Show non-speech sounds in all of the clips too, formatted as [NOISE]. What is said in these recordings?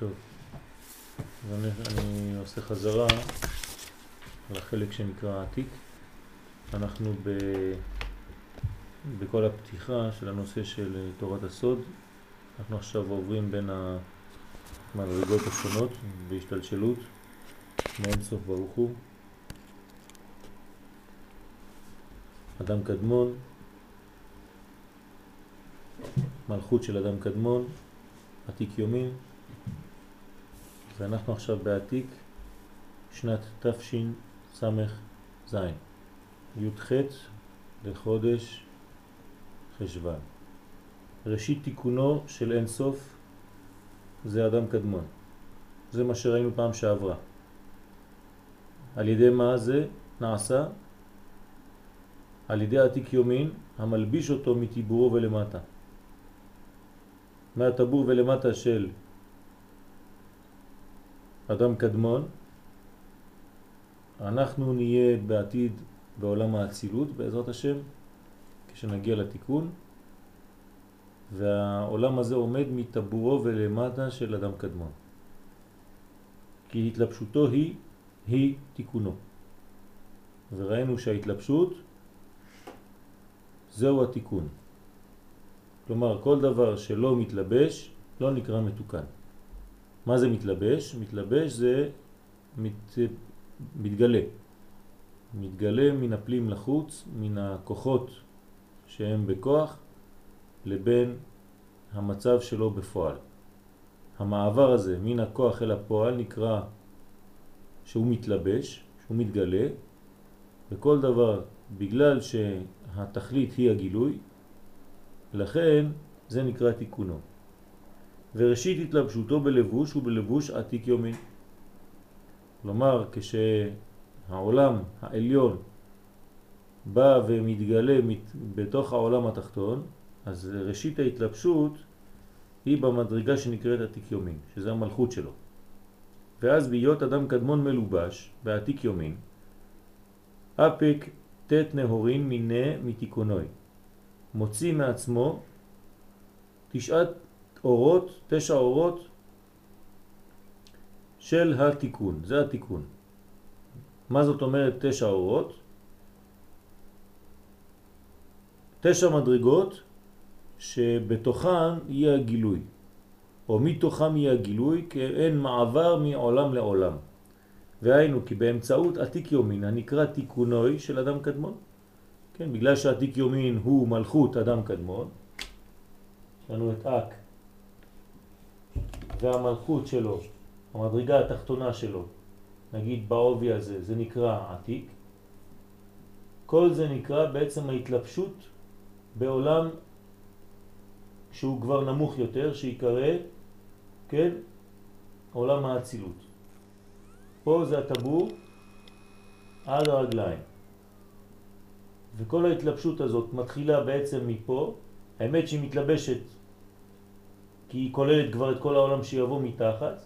טוב, אז אני, עושה חזרה לחלק שנקרא עתיק. אנחנו ב, בכל הפתיחה של הנושא של תורת הסוד. אנחנו עכשיו עוברים בין המדרגות השונות בהשתלשלות מאין סוף ברוך הוא. אדם קדמון, מלכות של אדם קדמון, עתיק יומין, ואנחנו עכשיו בעתיק שנת תשס"ז, י"ח לחודש חשוון. ראשית תיקונו של אין סוף זה אדם קדמון. זה מה שראינו פעם שעברה. על ידי מה זה נעשה? על ידי עתיק יומין המלביש אותו מטיבורו ולמטה. מהטבור ולמטה של אדם קדמון, אנחנו נהיה בעתיד בעולם האצילות בעזרת השם, כשנגיע לתיקון, והעולם הזה עומד מטבורו ולמטה של אדם קדמון. כי התלבשותו היא, היא תיקונו. וראינו שההתלבשות זהו התיקון. כלומר, כל דבר שלא מתלבש לא נקרא מתוקן. מה זה מתלבש? מתלבש זה מת, מתגלה. מתגלה מן הפלים לחוץ, מן הכוחות שהם בכוח, לבין המצב שלו בפועל. המעבר הזה מן הכוח אל הפועל נקרא שהוא מתלבש, שהוא מתגלה, וכל דבר בגלל שהתכלית היא הגילוי, לכן זה נקרא תיקונו. וראשית התלבשותו בלבוש הוא בלבוש עתיק יומי. כלומר, כשהעולם העליון בא ומתגלה בתוך העולם התחתון, אז ראשית ההתלבשות היא במדרגה שנקראת עתיק יומין, שזה המלכות שלו. ואז בהיות אדם קדמון מלובש בעתיק יומין, אפק תת נהורין מיני מתיקונוי. מוציא מעצמו תשעת אורות, תשע אורות של התיקון, זה התיקון. מה זאת אומרת תשע אורות? תשע מדרגות שבתוכן יהיה הגילוי, או מתוכם יהיה הגילוי, כי אין מעבר מעולם לעולם. והיינו כי באמצעות עתיק יומין הנקרא תיקונוי של אדם קדמון, כן, בגלל שעתיק יומין הוא מלכות אדם קדמון, יש לנו את אק והמלכות שלו, המדרגה התחתונה שלו, נגיד בעובי הזה, זה נקרא עתיק. כל זה נקרא בעצם ההתלבשות בעולם שהוא כבר נמוך יותר, שיקרא, כן, עולם האצילות. פה זה הטבור עד הרגליים. וכל ההתלבשות הזאת מתחילה בעצם מפה, האמת שהיא מתלבשת כי היא כוללת כבר את כל העולם שיבוא מתחת,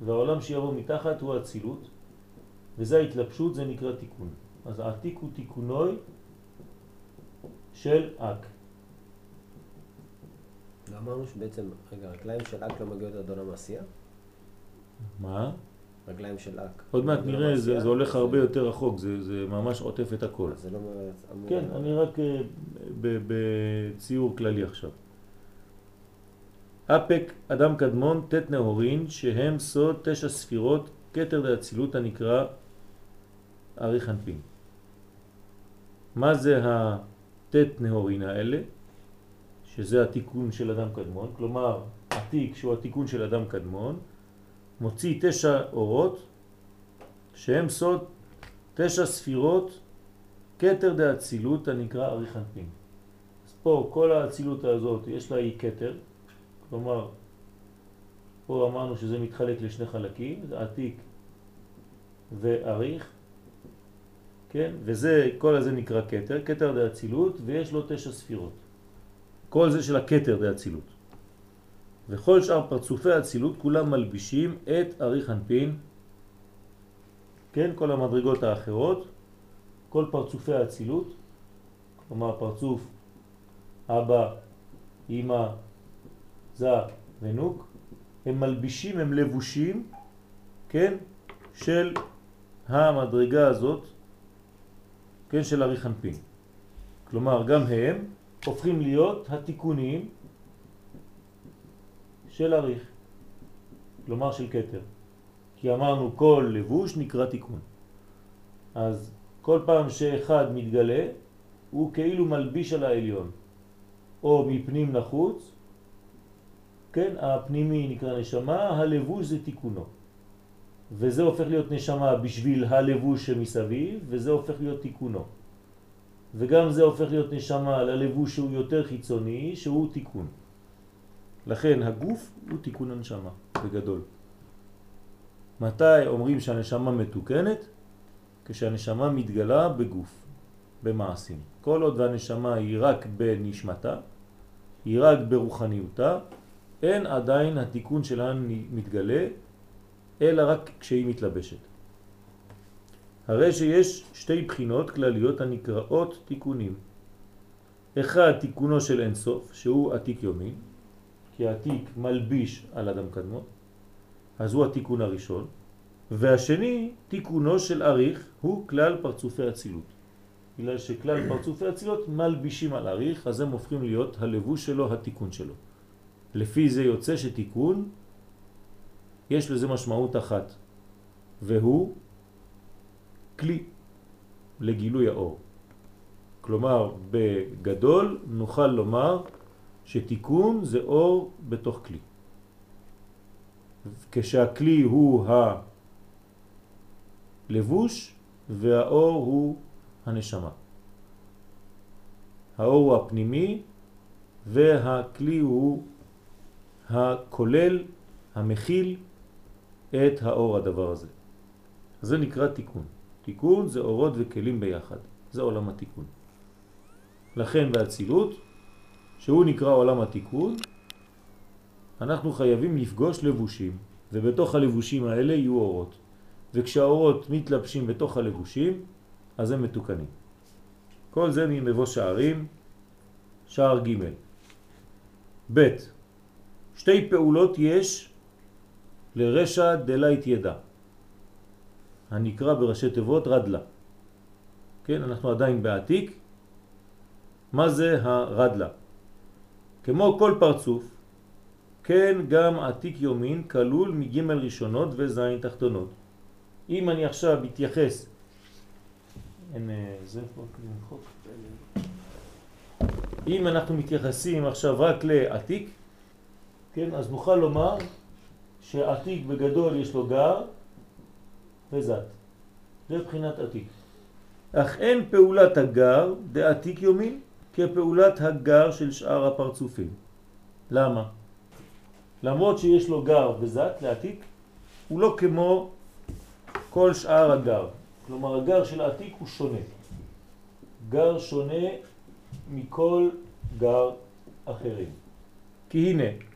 והעולם שיבוא מתחת הוא הצילות, וזה ההתלבשות, זה נקרא תיקון. אז העתיק הוא תיקונוי של אק. לא אמרנו שבעצם, רגע, רגליים של אק לא מגיעות עד עולם העשייה? מה? רגליים של אק. עוד מעט נראה, זה, זה הולך הרבה יותר רחוק, זה, זה ממש עוטף את הכל. זה לא. כן, אני רק אה, בציור כללי עכשיו. אפק אדם קדמון תת נהורין שהם סוד תשע ספירות כתר דאצילות הנקרא אריך אנפין. מה זה התת נהורין האלה? שזה התיקון של אדם קדמון, כלומר עתיק שהוא התיקון של אדם קדמון, מוציא תשע אורות שהם סוד תשע ספירות כתר דאצילות הנקרא אריך אנפין. אז פה כל האצילות הזאת יש לה אי כתר, כלומר, פה אמרנו שזה מתחלק לשני חלקים, זה עתיק ואריך, כן? וזה, כל הזה נקרא קטר, קטר דה אצילות, ויש לו תשע ספירות. כל זה של הקטר דה אצילות. וכל שאר פרצופי האצילות כולם מלבישים את אריך אנפין, כן? כל המדרגות האחרות, כל פרצופי האצילות, כלומר פרצוף אבא, אמא, זה ונוק, הם מלבישים, הם לבושים, כן, של המדרגה הזאת, כן, של אריך אנפין. כלומר, גם הם הופכים להיות התיקונים של אריך, כלומר של קטר. כי אמרנו כל לבוש נקרא תיקון. אז כל פעם שאחד מתגלה, הוא כאילו מלביש על העליון, או מפנים לחוץ, כן, הפנימי נקרא נשמה, הלבוש זה תיקונו. וזה הופך להיות נשמה בשביל הלבוש שמסביב, וזה הופך להיות תיקונו. וגם זה הופך להיות נשמה ללבוש שהוא יותר חיצוני, שהוא תיקון. לכן הגוף הוא תיקון הנשמה, בגדול. מתי אומרים שהנשמה מתוקנת? כשהנשמה מתגלה בגוף, במעשים. כל עוד והנשמה היא רק בנשמתה, היא רק ברוחניותה, אין עדיין התיקון שלה מתגלה, אלא רק כשהיא מתלבשת. הרי שיש שתי בחינות כלליות הנקראות תיקונים. אחד תיקונו של אינסוף, שהוא עתיק יומין, כי העתיק מלביש על אדם קדמות, אז הוא התיקון הראשון, והשני, תיקונו של אריך, הוא כלל פרצופי אצילות. בגלל שכלל פרצופי אצילות מלבישים על אריך, אז הם הופכים להיות הלבוש שלו, התיקון שלו. לפי זה יוצא שתיקון, יש לזה משמעות אחת, והוא כלי לגילוי האור. כלומר, בגדול נוכל לומר שתיקון זה אור בתוך כלי. כשהכלי הוא הלבוש והאור הוא הנשמה. האור הוא הפנימי והכלי הוא הכולל, המכיל את האור הדבר הזה. זה נקרא תיקון. תיקון זה אורות וכלים ביחד. זה עולם התיקון. לכן באצילות, שהוא נקרא עולם התיקון, אנחנו חייבים לפגוש לבושים, ובתוך הלבושים האלה יהיו אורות. וכשהאורות מתלבשים בתוך הלבושים, אז הם מתוקנים. כל זה ממבוא שערים, שער ג' ב' שתי פעולות יש לרשע דלית ידע, הנקרא בראשי תיבות רדלה. כן, אנחנו עדיין בעתיק. מה זה הרדלה? כמו כל פרצוף, כן גם עתיק יומין כלול מג' ראשונות וזין תחתונות. אם אני עכשיו מתייחס, אין אה, זה פה חוק. אם אנחנו מתייחסים עכשיו רק לעתיק, כן, אז נוכל לומר שעתיק בגדול יש לו גר וזת. זה בחינת עתיק. אך אין פעולת הגר דעתיק יומין כפעולת הגר של שאר הפרצופים. למה? למרות שיש לו גר וזת לעתיק, הוא לא כמו כל שאר הגר. כלומר הגר של העתיק הוא שונה. גר שונה מכל גר אחרים. כי הנה,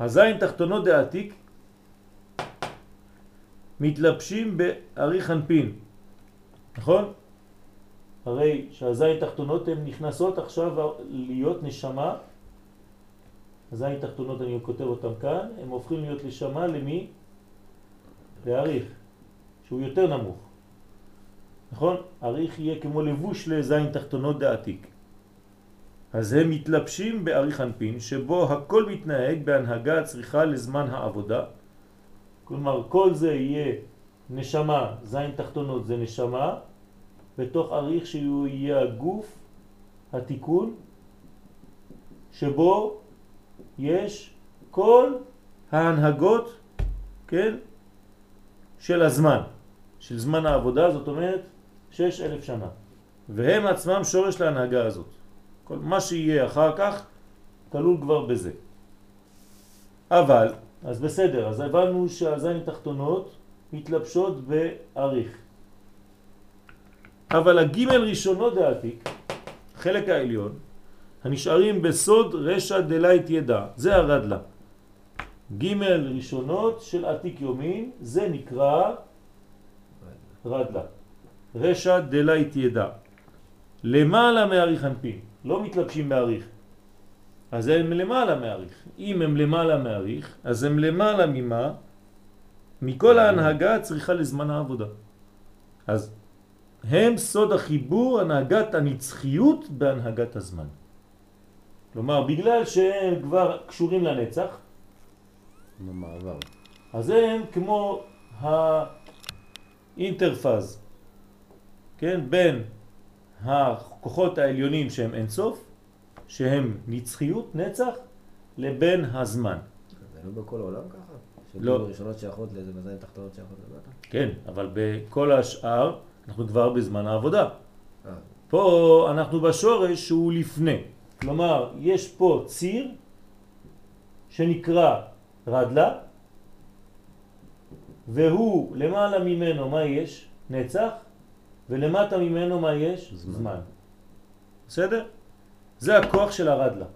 הזין תחתונות דעתיק מתלבשים באריך אנפין, נכון? הרי שהזין תחתונות הן נכנסות עכשיו להיות נשמה, הזין תחתונות אני כותב אותם כאן, הם הופכים להיות נשמה למי? לאריך, שהוא יותר נמוך. נכון? אריך יהיה כמו לבוש לזין תחתונות דעתיק. אז הם מתלבשים באריך אנפין, שבו הכל מתנהג בהנהגה הצריכה לזמן העבודה. כלומר, כל זה יהיה נשמה, זין תחתונות זה נשמה, בתוך אריך שהוא יהיה הגוף, התיקון, שבו יש כל ההנהגות, כן, של הזמן, של זמן העבודה, זאת אומרת שש אלף שנה. והם עצמם שורש להנהגה הזאת. כל מה שיהיה אחר כך כלול כבר בזה. אבל, אז בסדר, אז הבנו שהזין תחתונות מתלבשות באריך. אבל הגימל ראשונות דעתיק, חלק העליון, הנשארים בסוד רשע דלית ידע, זה הרדלה. גימל ראשונות של עתיק יומין, זה נקרא רדלה. רשע דלית ידע. למעלה מאריך אנפין. לא מתלבשים באריך. אז הם למעלה מעריך. אם הם למעלה מעריך, אז הם למעלה ממה? מכל ההנהגה צריכה לזמן העבודה. אז הם סוד החיבור, הנהגת הנצחיות בהנהגת הזמן. כלומר, בגלל שהם כבר קשורים לנצח, במעבר. אז הם כמו האינטרפז, כן, בין הכוחות העליונים שהם אינסוף, שהם נצחיות, נצח, לבין הזמן. זה לא בכל העולם ככה? לא. ראשונות שייכות לאיזה בזין תחתונות שייכות למטה? כן, אבל בכל השאר אנחנו כבר בזמן העבודה. אה, פה אנחנו בשורש שהוא לפני. כלומר, יש פה ציר שנקרא רדלה, והוא למעלה ממנו מה יש? נצח, ולמטה ממנו מה יש? זמן. זמן. בסדר? זה הכוח של הרדלה.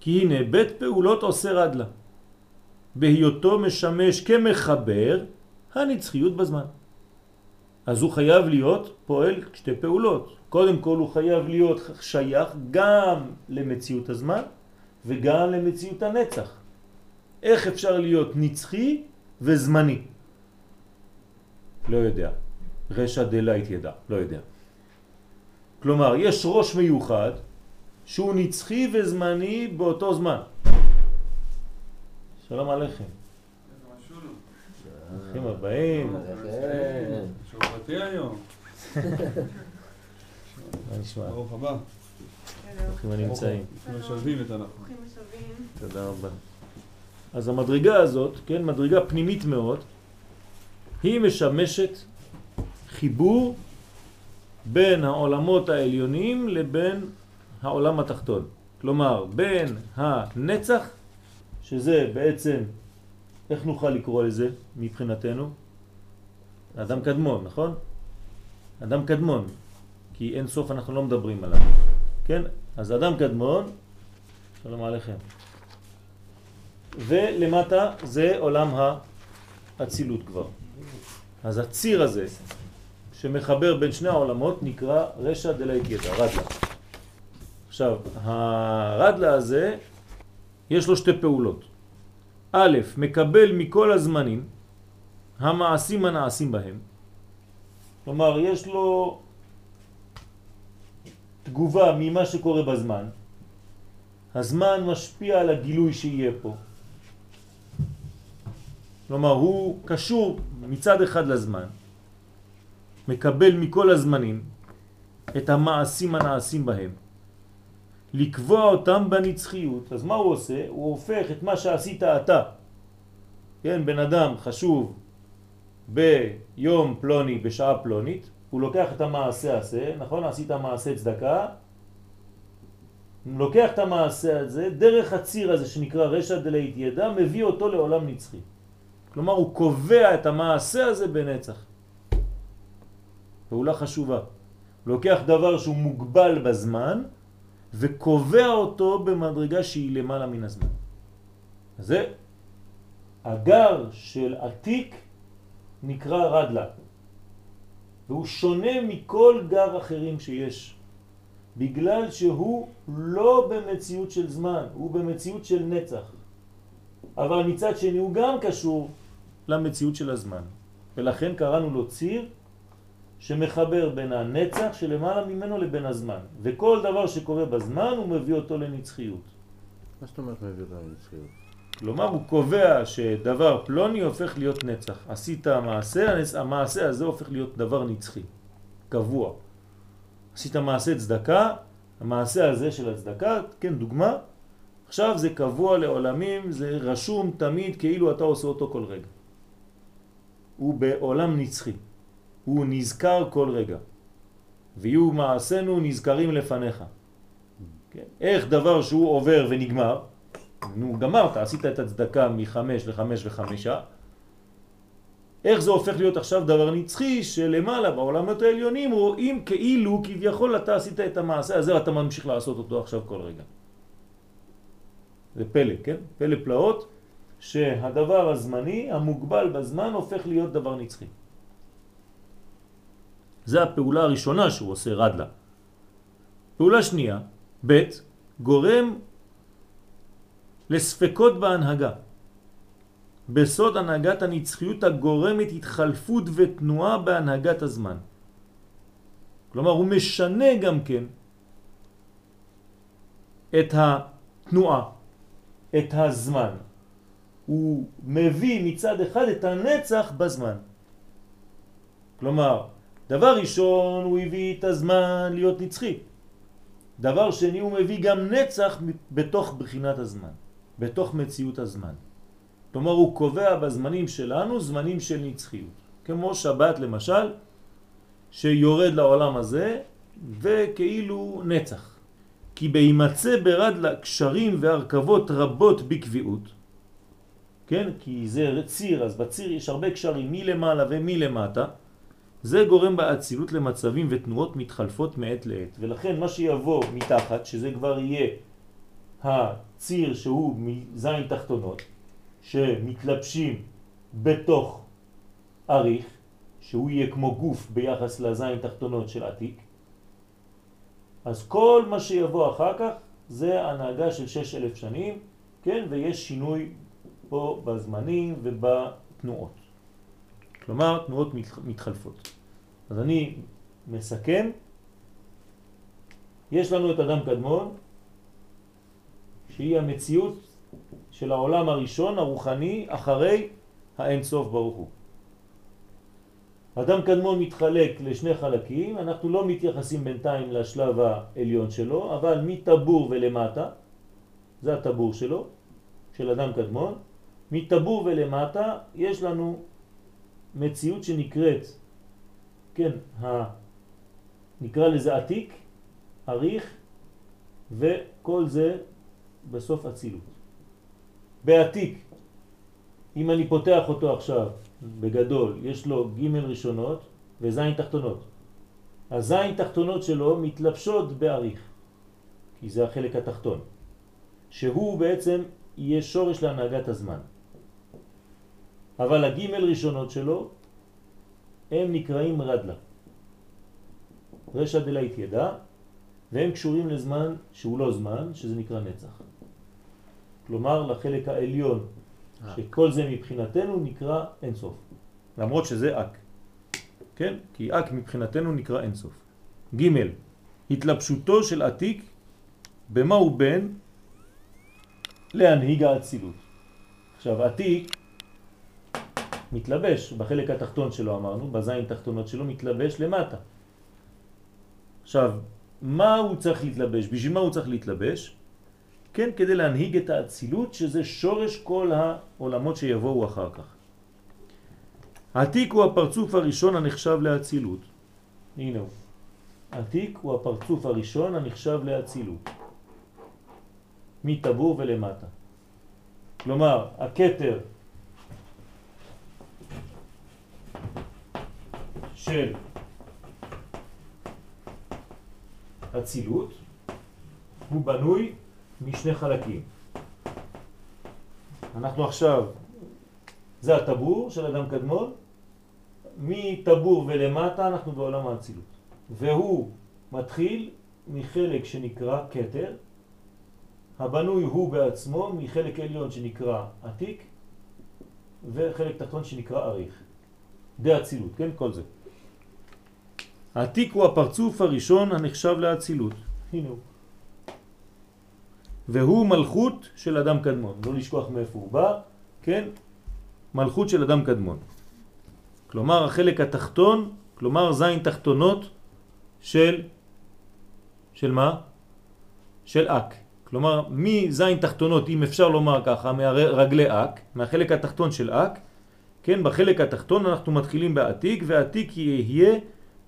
כי הנה, בית פעולות עושה רדלה. בהיותו משמש כמחבר הנצחיות בזמן. אז הוא חייב להיות פועל שתי פעולות. קודם כל הוא חייב להיות שייך גם למציאות הזמן וגם למציאות הנצח. איך אפשר להיות נצחי וזמני? לא יודע. רשע דלית ידע, לא יודע. כלומר, יש ראש מיוחד שהוא נצחי וזמני באותו זמן. שלום עליכם. ברוכים הבאים. שובתי היום. מה נשמע? ברוך הבא. ברוכים הנמצאים. משלבים את אנחנו. ברוכים השבים. תודה רבה. אז המדרגה הזאת, כן, מדרגה פנימית מאוד, היא משמשת חיבור בין העולמות העליונים לבין העולם התחתון. כלומר, בין הנצח, שזה בעצם, איך נוכל לקרוא לזה מבחינתנו? אדם קדמון, נכון? אדם קדמון, כי אין סוף אנחנו לא מדברים עליו, כן? אז אדם קדמון, שלום עליכם. ולמטה זה עולם האצילות כבר. אז הציר הזה שמחבר בין שני העולמות נקרא רשע ידע, רדלה. עכשיו, הרדלה הזה יש לו שתי פעולות. א', מקבל מכל הזמנים המעשים הנעשים בהם. כלומר, יש לו תגובה ממה שקורה בזמן. הזמן משפיע על הגילוי שיהיה פה. כלומר, הוא קשור מצד אחד לזמן, מקבל מכל הזמנים את המעשים הנעשים בהם, לקבוע אותם בנצחיות. אז מה הוא עושה? הוא הופך את מה שעשית אתה, כן, בן אדם חשוב ביום פלוני, בשעה פלונית, הוא לוקח את המעשה הזה, נכון? עשית מעשה צדקה, לוקח את המעשה הזה, דרך הציר הזה שנקרא רשע דלית ידע, מביא אותו לעולם נצחי. כלומר, הוא קובע את המעשה הזה בנצח. פעולה חשובה. לוקח דבר שהוא מוגבל בזמן, וקובע אותו במדרגה שהיא למעלה מן הזמן. זה הגר של עתיק נקרא רדלה, והוא שונה מכל גר אחרים שיש, בגלל שהוא לא במציאות של זמן, הוא במציאות של נצח. אבל מצד שני הוא גם קשור למציאות של הזמן. ולכן קראנו לו ציר שמחבר בין הנצח שלמעלה ממנו לבין הזמן. וכל דבר שקורה בזמן הוא מביא אותו לנצחיות. מה זאת אומרת מביא אותנו לנצחיות? כלומר הוא קובע שדבר פלוני הופך להיות נצח. עשית מעשה, המעשה הזה הופך להיות דבר נצחי, קבוע. עשית מעשה צדקה, המעשה הזה של הצדקה, כן דוגמה, עכשיו זה קבוע לעולמים, זה רשום תמיד כאילו אתה עושה אותו כל רגע. הוא בעולם נצחי, הוא נזכר כל רגע. ויהיו מעשינו נזכרים לפניך. כן? איך דבר שהוא עובר ונגמר, נו גמרת, עשית את הצדקה מחמש לחמש וחמישה, איך זה הופך להיות עכשיו דבר נצחי שלמעלה בעולמות העליונים רואים כאילו כביכול אתה עשית את המעשה הזה ואתה ממשיך לעשות אותו עכשיו כל רגע. זה פלא, כן? פלא פלאות שהדבר הזמני המוגבל בזמן הופך להיות דבר נצחי. זה הפעולה הראשונה שהוא עושה רדלה. פעולה שנייה, ב', גורם לספקות בהנהגה. בסוד הנהגת הנצחיות הגורמת התחלפות ותנועה בהנהגת הזמן. כלומר, הוא משנה גם כן את התנועה, את הזמן. הוא מביא מצד אחד את הנצח בזמן. כלומר, דבר ראשון הוא הביא את הזמן להיות נצחי. דבר שני הוא מביא גם נצח בתוך בחינת הזמן, בתוך מציאות הזמן. כלומר הוא קובע בזמנים שלנו זמנים של נצחיות. כמו שבת למשל, שיורד לעולם הזה וכאילו נצח. כי בהימצא ברד לקשרים והרכבות רבות בקביעות, כן? כי זה ציר, אז בציר יש הרבה קשרים מלמעלה ומלמטה, זה גורם באצילות למצבים ותנועות מתחלפות מעת לעת. ולכן מה שיבוא מתחת, שזה כבר יהיה הציר שהוא מזין תחתונות, שמתלבשים בתוך אריך, שהוא יהיה כמו גוף ביחס לזין תחתונות של עתיק, אז כל מה שיבוא אחר כך זה הנהגה של שש אלף שנים, כן, ויש שינוי פה בזמנים ובתנועות. כלומר, תנועות מתחלפות. אז אני מסכם, יש לנו את אדם קדמון, שהיא המציאות של העולם הראשון, הרוחני, אחרי האין סוף ברוך הוא. אדם קדמון מתחלק לשני חלקים, אנחנו לא מתייחסים בינתיים לשלב העליון שלו, אבל מטבור ולמטה, זה הטבור שלו, של אדם קדמון, מטבור ולמטה יש לנו מציאות שנקראת, כן, ה... נקרא לזה עתיק, אריך, וכל זה בסוף אצילות. בעתיק, אם אני פותח אותו עכשיו בגדול, יש לו ג' ראשונות וזין תחתונות. הזין תחתונות שלו מתלבשות בעריך, כי זה החלק התחתון, שהוא בעצם יהיה שורש להנהגת הזמן. אבל הג' ראשונות שלו הם נקראים רדלה. רשע דלית ידע, והם קשורים לזמן שהוא לא זמן, שזה נקרא נצח. כלומר לחלק העליון שכל זה מבחינתנו נקרא אינסוף. למרות שזה אק. כן? כי אק מבחינתנו נקרא אינסוף. ג' התלבשותו של עתיק במה הוא בן להנהיג האצילות. עכשיו עתיק מתלבש בחלק התחתון שלו אמרנו, בזין תחתונות שלו מתלבש למטה. עכשיו, מה הוא צריך להתלבש? בשביל מה הוא צריך להתלבש? כן, כדי להנהיג את האצילות, שזה שורש כל העולמות שיבואו אחר כך. עתיק הוא הפרצוף הראשון הנחשב לאצילות. הנה הוא. עתיק הוא הפרצוף הראשון הנחשב לאצילות. מטבור ולמטה. כלומר, הכתר של אצילות הוא בנוי משני חלקים. אנחנו עכשיו, זה הטבור של אדם קדמון, מטבור ולמטה אנחנו בעולם האצילות. והוא מתחיל מחלק שנקרא קטר, הבנוי הוא בעצמו מחלק עליון שנקרא עתיק, וחלק תחתון שנקרא אריך. די אצילות, כן? כל זה. העתיק הוא הפרצוף הראשון הנחשב לאצילות. הנה הוא. והוא מלכות של אדם קדמון. לא לשכוח מאיפה הוא בא, כן? מלכות של אדם קדמון. כלומר החלק התחתון, כלומר זין תחתונות של, של מה? של אק. כלומר מזין תחתונות, אם אפשר לומר ככה, מהרגלי אק, מהחלק התחתון של אק, כן, בחלק התחתון אנחנו מתחילים בעתיק, ועתיק יהיה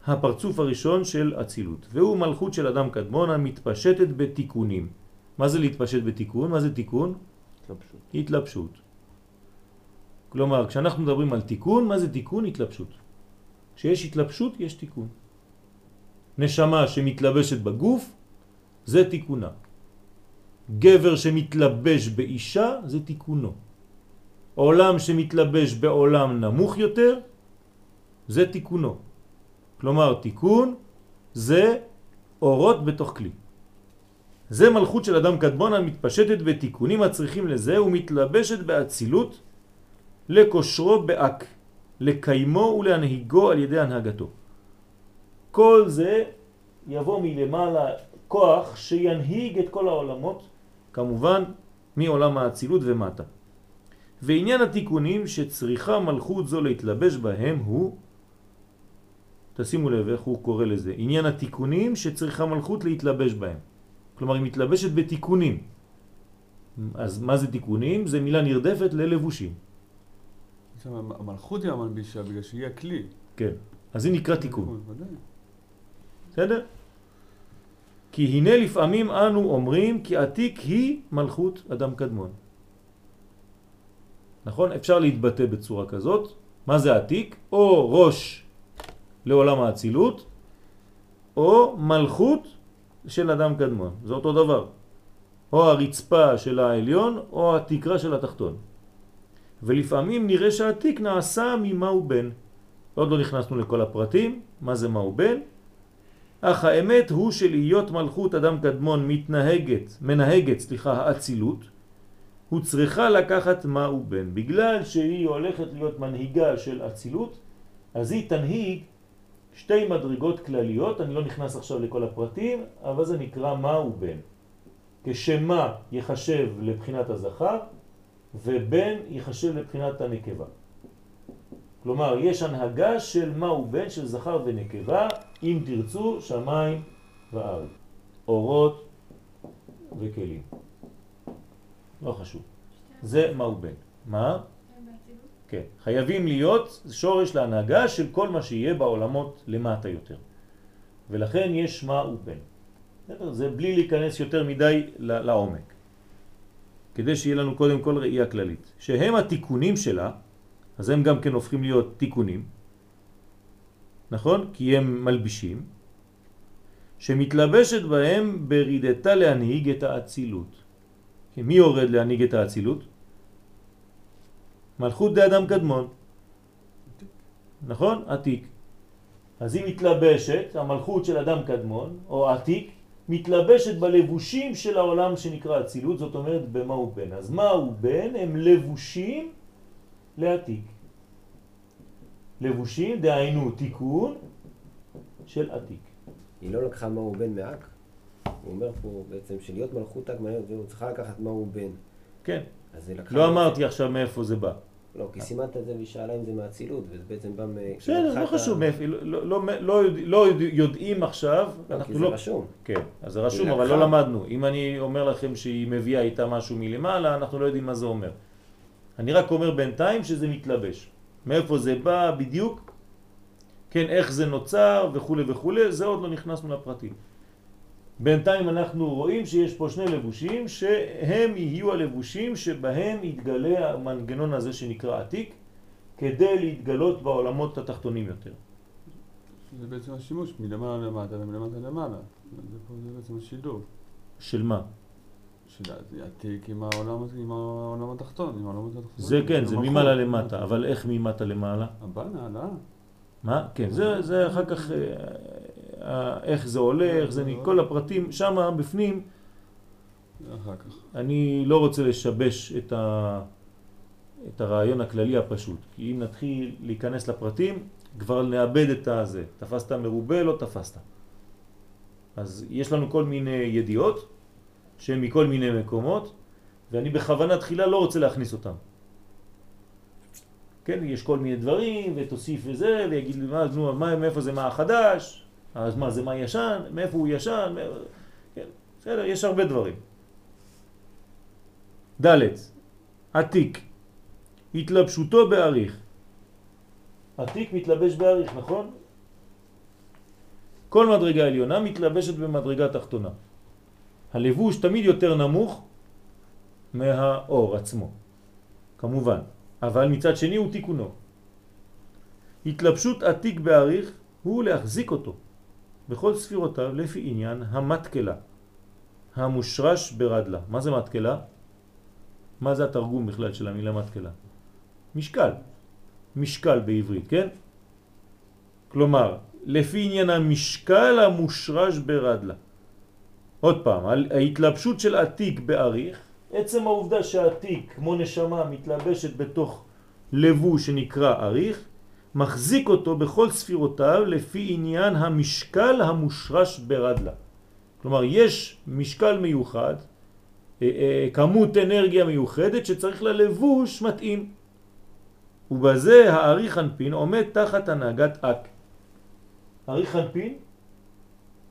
הפרצוף הראשון של אצילות. והוא מלכות של אדם קדמון המתפשטת בתיקונים. מה זה להתפשט בתיקון? מה זה תיקון? התלבשות. התלבשות. כלומר, כשאנחנו מדברים על תיקון, מה זה תיקון? התלבשות. כשיש התלבשות, יש תיקון. נשמה שמתלבשת בגוף, זה תיקונה. גבר שמתלבש באישה, זה תיקונו. עולם שמתלבש בעולם נמוך יותר, זה תיקונו. כלומר, תיקון זה אורות בתוך כלי. זה מלכות של אדם קדמון המתפשטת בתיקונים הצריכים לזה ומתלבשת באצילות לכושרו באק, לקיימו ולהנהיגו על ידי הנהגתו. כל זה יבוא מלמעלה כוח שינהיג את כל העולמות, כמובן מעולם האצילות ומטה. ועניין התיקונים שצריכה מלכות זו להתלבש בהם הוא, תשימו לב איך הוא קורא לזה, עניין התיקונים שצריכה מלכות להתלבש בהם. כלומר היא מתלבשת בתיקונים. אז מה זה תיקונים? זה מילה נרדפת ללבושים. המלכות היא המלבישה בגלל שהיא הכלי. כן. אז זה נקרא תיקון. ודאי. בסדר? כי הנה לפעמים אנו אומרים כי עתיק היא מלכות אדם קדמון. נכון? אפשר להתבטא בצורה כזאת. מה זה עתיק? או ראש לעולם האצילות, או מלכות של אדם קדמון. זה אותו דבר. או הרצפה של העליון, או התקרה של התחתון. ולפעמים נראה שהעתיק נעשה ממה הוא בן. עוד לא נכנסנו לכל הפרטים, מה זה מה הוא בן, אך האמת הוא שלהיות מלכות אדם קדמון מתנהגת, מנהגת, סליחה, האצילות, הוא צריכה לקחת מה הוא בן. בגלל שהיא הולכת להיות מנהיגה של אצילות, אז היא תנהיג שתי מדרגות כלליות, אני לא נכנס עכשיו לכל הפרטים, אבל זה נקרא מה הוא בן. כשמה יחשב לבחינת הזכר, ובן יחשב לבחינת הנקבה. כלומר, יש הנהגה של מה הוא בן, של זכר ונקבה, אם תרצו, שמיים וארץ, אורות וכלים. לא חשוב. זה מה הוא בן. מה? כן. חייבים להיות שורש להנהגה של כל מה שיהיה בעולמות למטה יותר. ולכן יש מה הוא בן. זה בלי להיכנס יותר מדי לעומק. כדי שיהיה לנו קודם כל ראייה כללית. שהם התיקונים שלה, אז הם גם כן הופכים להיות תיקונים, נכון? כי הם מלבישים, שמתלבשת בהם ברידתה להנהיג את האצילות. מי יורד להנהיג את האצילות? מלכות די אדם קדמון. נכון? עתיק. אז היא מתלבשת, המלכות של אדם קדמון, או עתיק, מתלבשת בלבושים של העולם שנקרא אצילות, זאת אומרת במה הוא בן. אז מה הוא בן? הם לבושים לעתיק. לבושים, דהיינו תיקון של עתיק. היא לא לקחה מה הוא בן מאק? הוא אומר פה בעצם שלהיות מלכות אק, הוא צריכה לקחת מה הוא בן. כן. לא אמרתי עכשיו מאיפה זה בא. לא, כי סימנת את זה והיא שאלה אם זה מהאצילות, וזה בעצם בא מ... בסדר, לא חשוב מאיפה, לא, לא, לא, לא יודעים עכשיו, לא, אנחנו כי זה רשום. כן, אז זה רשום, אבל. לא למדנו. אם אני אומר לכם שהיא מביאה איתה משהו מלמעלה, אנחנו לא יודעים מה זה אומר. אני רק אומר בינתיים שזה מתלבש. מאיפה זה בא בדיוק, כן, איך זה נוצר וכו' וכו', זה עוד לא נכנסנו לפרטים. בינתיים אנחנו רואים שיש פה שני לבושים שהם יהיו הלבושים שבהם יתגלה המנגנון הזה שנקרא עתיק כדי להתגלות בעולמות התחתונים יותר. זה בעצם השימוש מלמעלה למטה ומלמטה למעלה. זה פה זה בעצם השילוב. של מה? של העתיק עם העולם, עם העולם התחתון, עם העולמות התחתונים. זה כן, זה. ממעלה למטה, אבל איך ממטה למעלה? הבנה, העלאה. מה? כן, זה, זה אחר כך, אה, איך זה עולה, איך זה, נ- כל הפרטים, שם בפנים. אני לא רוצה לשבש את, ה, את הרעיון הכללי הפשוט, כי אם נתחיל להיכנס לפרטים, כבר נאבד את הזה. תפסת מרובה, לא תפסת. אז יש לנו כל מיני ידיעות שהן מכל מיני מקומות, ואני בכוונה תחילה לא רוצה להכניס אותם. כן, יש כל מיני דברים, ותוסיף וזה, ויגיד לי, מה, נו, מה, מאיפה זה מה החדש? אז מה, זה מה ישן? מאיפה הוא ישן? כן, בסדר, יש הרבה דברים. ד' עתיק, התלבשותו בעריך. עתיק מתלבש בעריך, נכון? כל מדרגה עליונה מתלבשת במדרגה תחתונה. הלבוש תמיד יותר נמוך מהאור עצמו, כמובן, אבל מצד שני הוא תיקונו. התלבשות עתיק בעריך הוא להחזיק אותו בכל ספירותיו לפי עניין המתקלה, המושרש ברדלה. מה זה מתקלה? מה זה התרגום בכלל של המילה מתקלה? משקל. משקל בעברית, כן? כלומר, לפי עניין המשקל המושרש ברדלה. עוד פעם, ההתלבשות של עתיק באריך, עצם העובדה שהעתיק כמו נשמה מתלבשת בתוך לבוש שנקרא אריך, מחזיק אותו בכל ספירותיו לפי עניין המשקל המושרש ברדלה. כלומר, יש משקל מיוחד, אה, אה, כמות אנרגיה מיוחדת שצריך ללבוש מתאים. ובזה האריך אנפין עומד תחת הנהגת אק. אריך אנפין,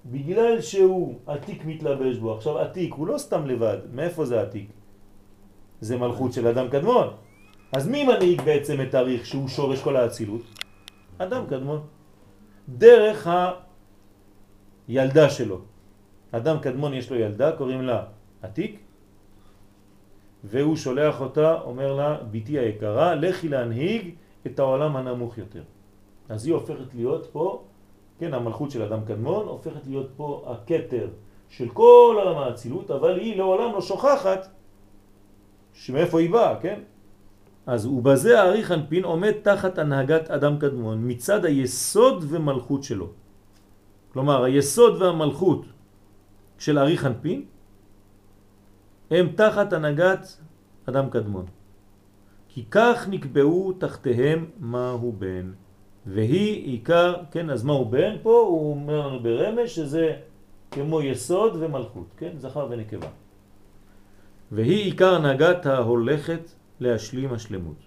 בגלל שהוא עתיק מתלבש בו, עכשיו עתיק הוא לא סתם לבד, מאיפה זה עתיק? זה מלכות של אדם קדמון. אז מי מנהיג בעצם את אריך שהוא שורש כל האצילות? אדם קדמון. דרך הילדה שלו. אדם קדמון יש לו ילדה, קוראים לה עתיק, והוא שולח אותה, אומר לה, ביתי היקרה, לכי להנהיג את העולם הנמוך יותר. אז היא הופכת להיות פה, כן, המלכות של אדם קדמון, הופכת להיות פה הקטר של כל עולם האצילות, אבל היא לעולם לא שוכחת שמאיפה היא באה, כן? אז ובזה האריך אנפין עומד תחת הנהגת אדם קדמון מצד היסוד ומלכות שלו. כלומר, היסוד והמלכות של אריך אנפין הם תחת הנהגת אדם קדמון. כי כך נקבעו תחתיהם מהו בן. והיא עיקר, כן, אז מהו בן? פה הוא אומר לנו ברמש שזה כמו יסוד ומלכות, כן, זכר ונקבה. והיא עיקר הנהגת ההולכת להשלים השלמות.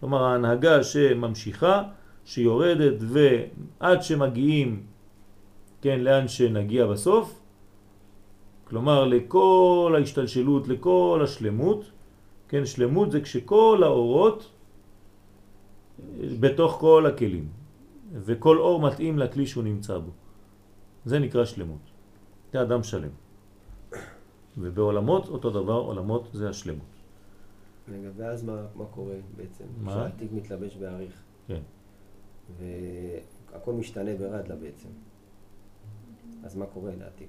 כלומר ההנהגה שממשיכה, שיורדת ועד שמגיעים, כן, לאן שנגיע בסוף, כלומר לכל ההשתלשלות, לכל השלמות, כן, שלמות זה כשכל האורות בתוך כל הכלים, וכל אור מתאים לכלי שהוא נמצא בו. זה נקרא שלמות. זה אדם שלם. ובעולמות אותו דבר, עולמות זה השלמות. רגע, ואז מה, מה קורה בעצם? מה? שהעתיק מתלבש באריך. כן. והכל משתנה ברדלה בעצם. אז מה קורה לעתיק?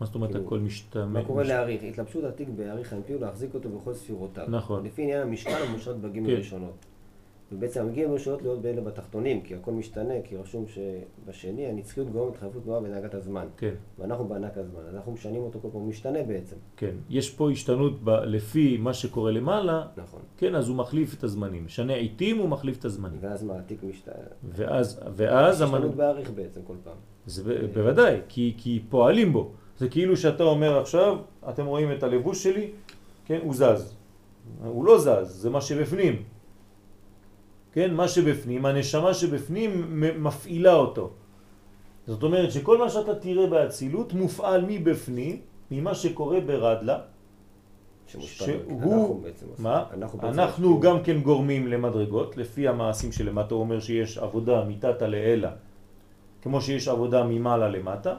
מה זאת אומרת כאילו, הכל משתמש? מה קורה לאריך? התלבשות עתיק באריך הנפיו להחזיק אותו בכל ספירותיו. נכון. לפי עניין המשקל המושרת בגים כן. הראשונות. ובעצם המגיעים הראשונות להיות באלה בתחתונים, כי הכל משתנה, כי רשום שבשני הנצחיות גורמת התחלפות תנועה בהנהגת הזמן. כן, ואנחנו בהנהג הזמן, אנחנו משנים אותו כל פעם, הוא משתנה בעצם. כן. יש פה השתנות ב, לפי מה שקורה למעלה, נכון. כן, אז הוא מחליף את הזמנים. שנה עיתים הוא מחליף את הזמנים. ואז מה, העתיק משתנה. ואז, ואז יש המנ... השתנות באריך בעצם כל פעם. זה ב- בוודאי, כי, כי פועלים בו. זה כאילו שאתה אומר עכשיו, אתם רואים את הלבוש שלי, כן, הוא זז. הוא לא זז, זה מה שבפנים. כן, מה שבפנים, הנשמה שבפנים מפעילה אותו. זאת אומרת שכל מה שאתה תראה באצילות מופעל מבפנים, ממה שקורה ברדלה. שהוא- אנחנו בעצם. מה? אנחנו בעצם אנחנו. גם כן גורמים למדרגות, לפי המעשים שלמטה הוא אומר שיש עבודה מתתה לאלה, כמו שיש עבודה ממעלה למטה,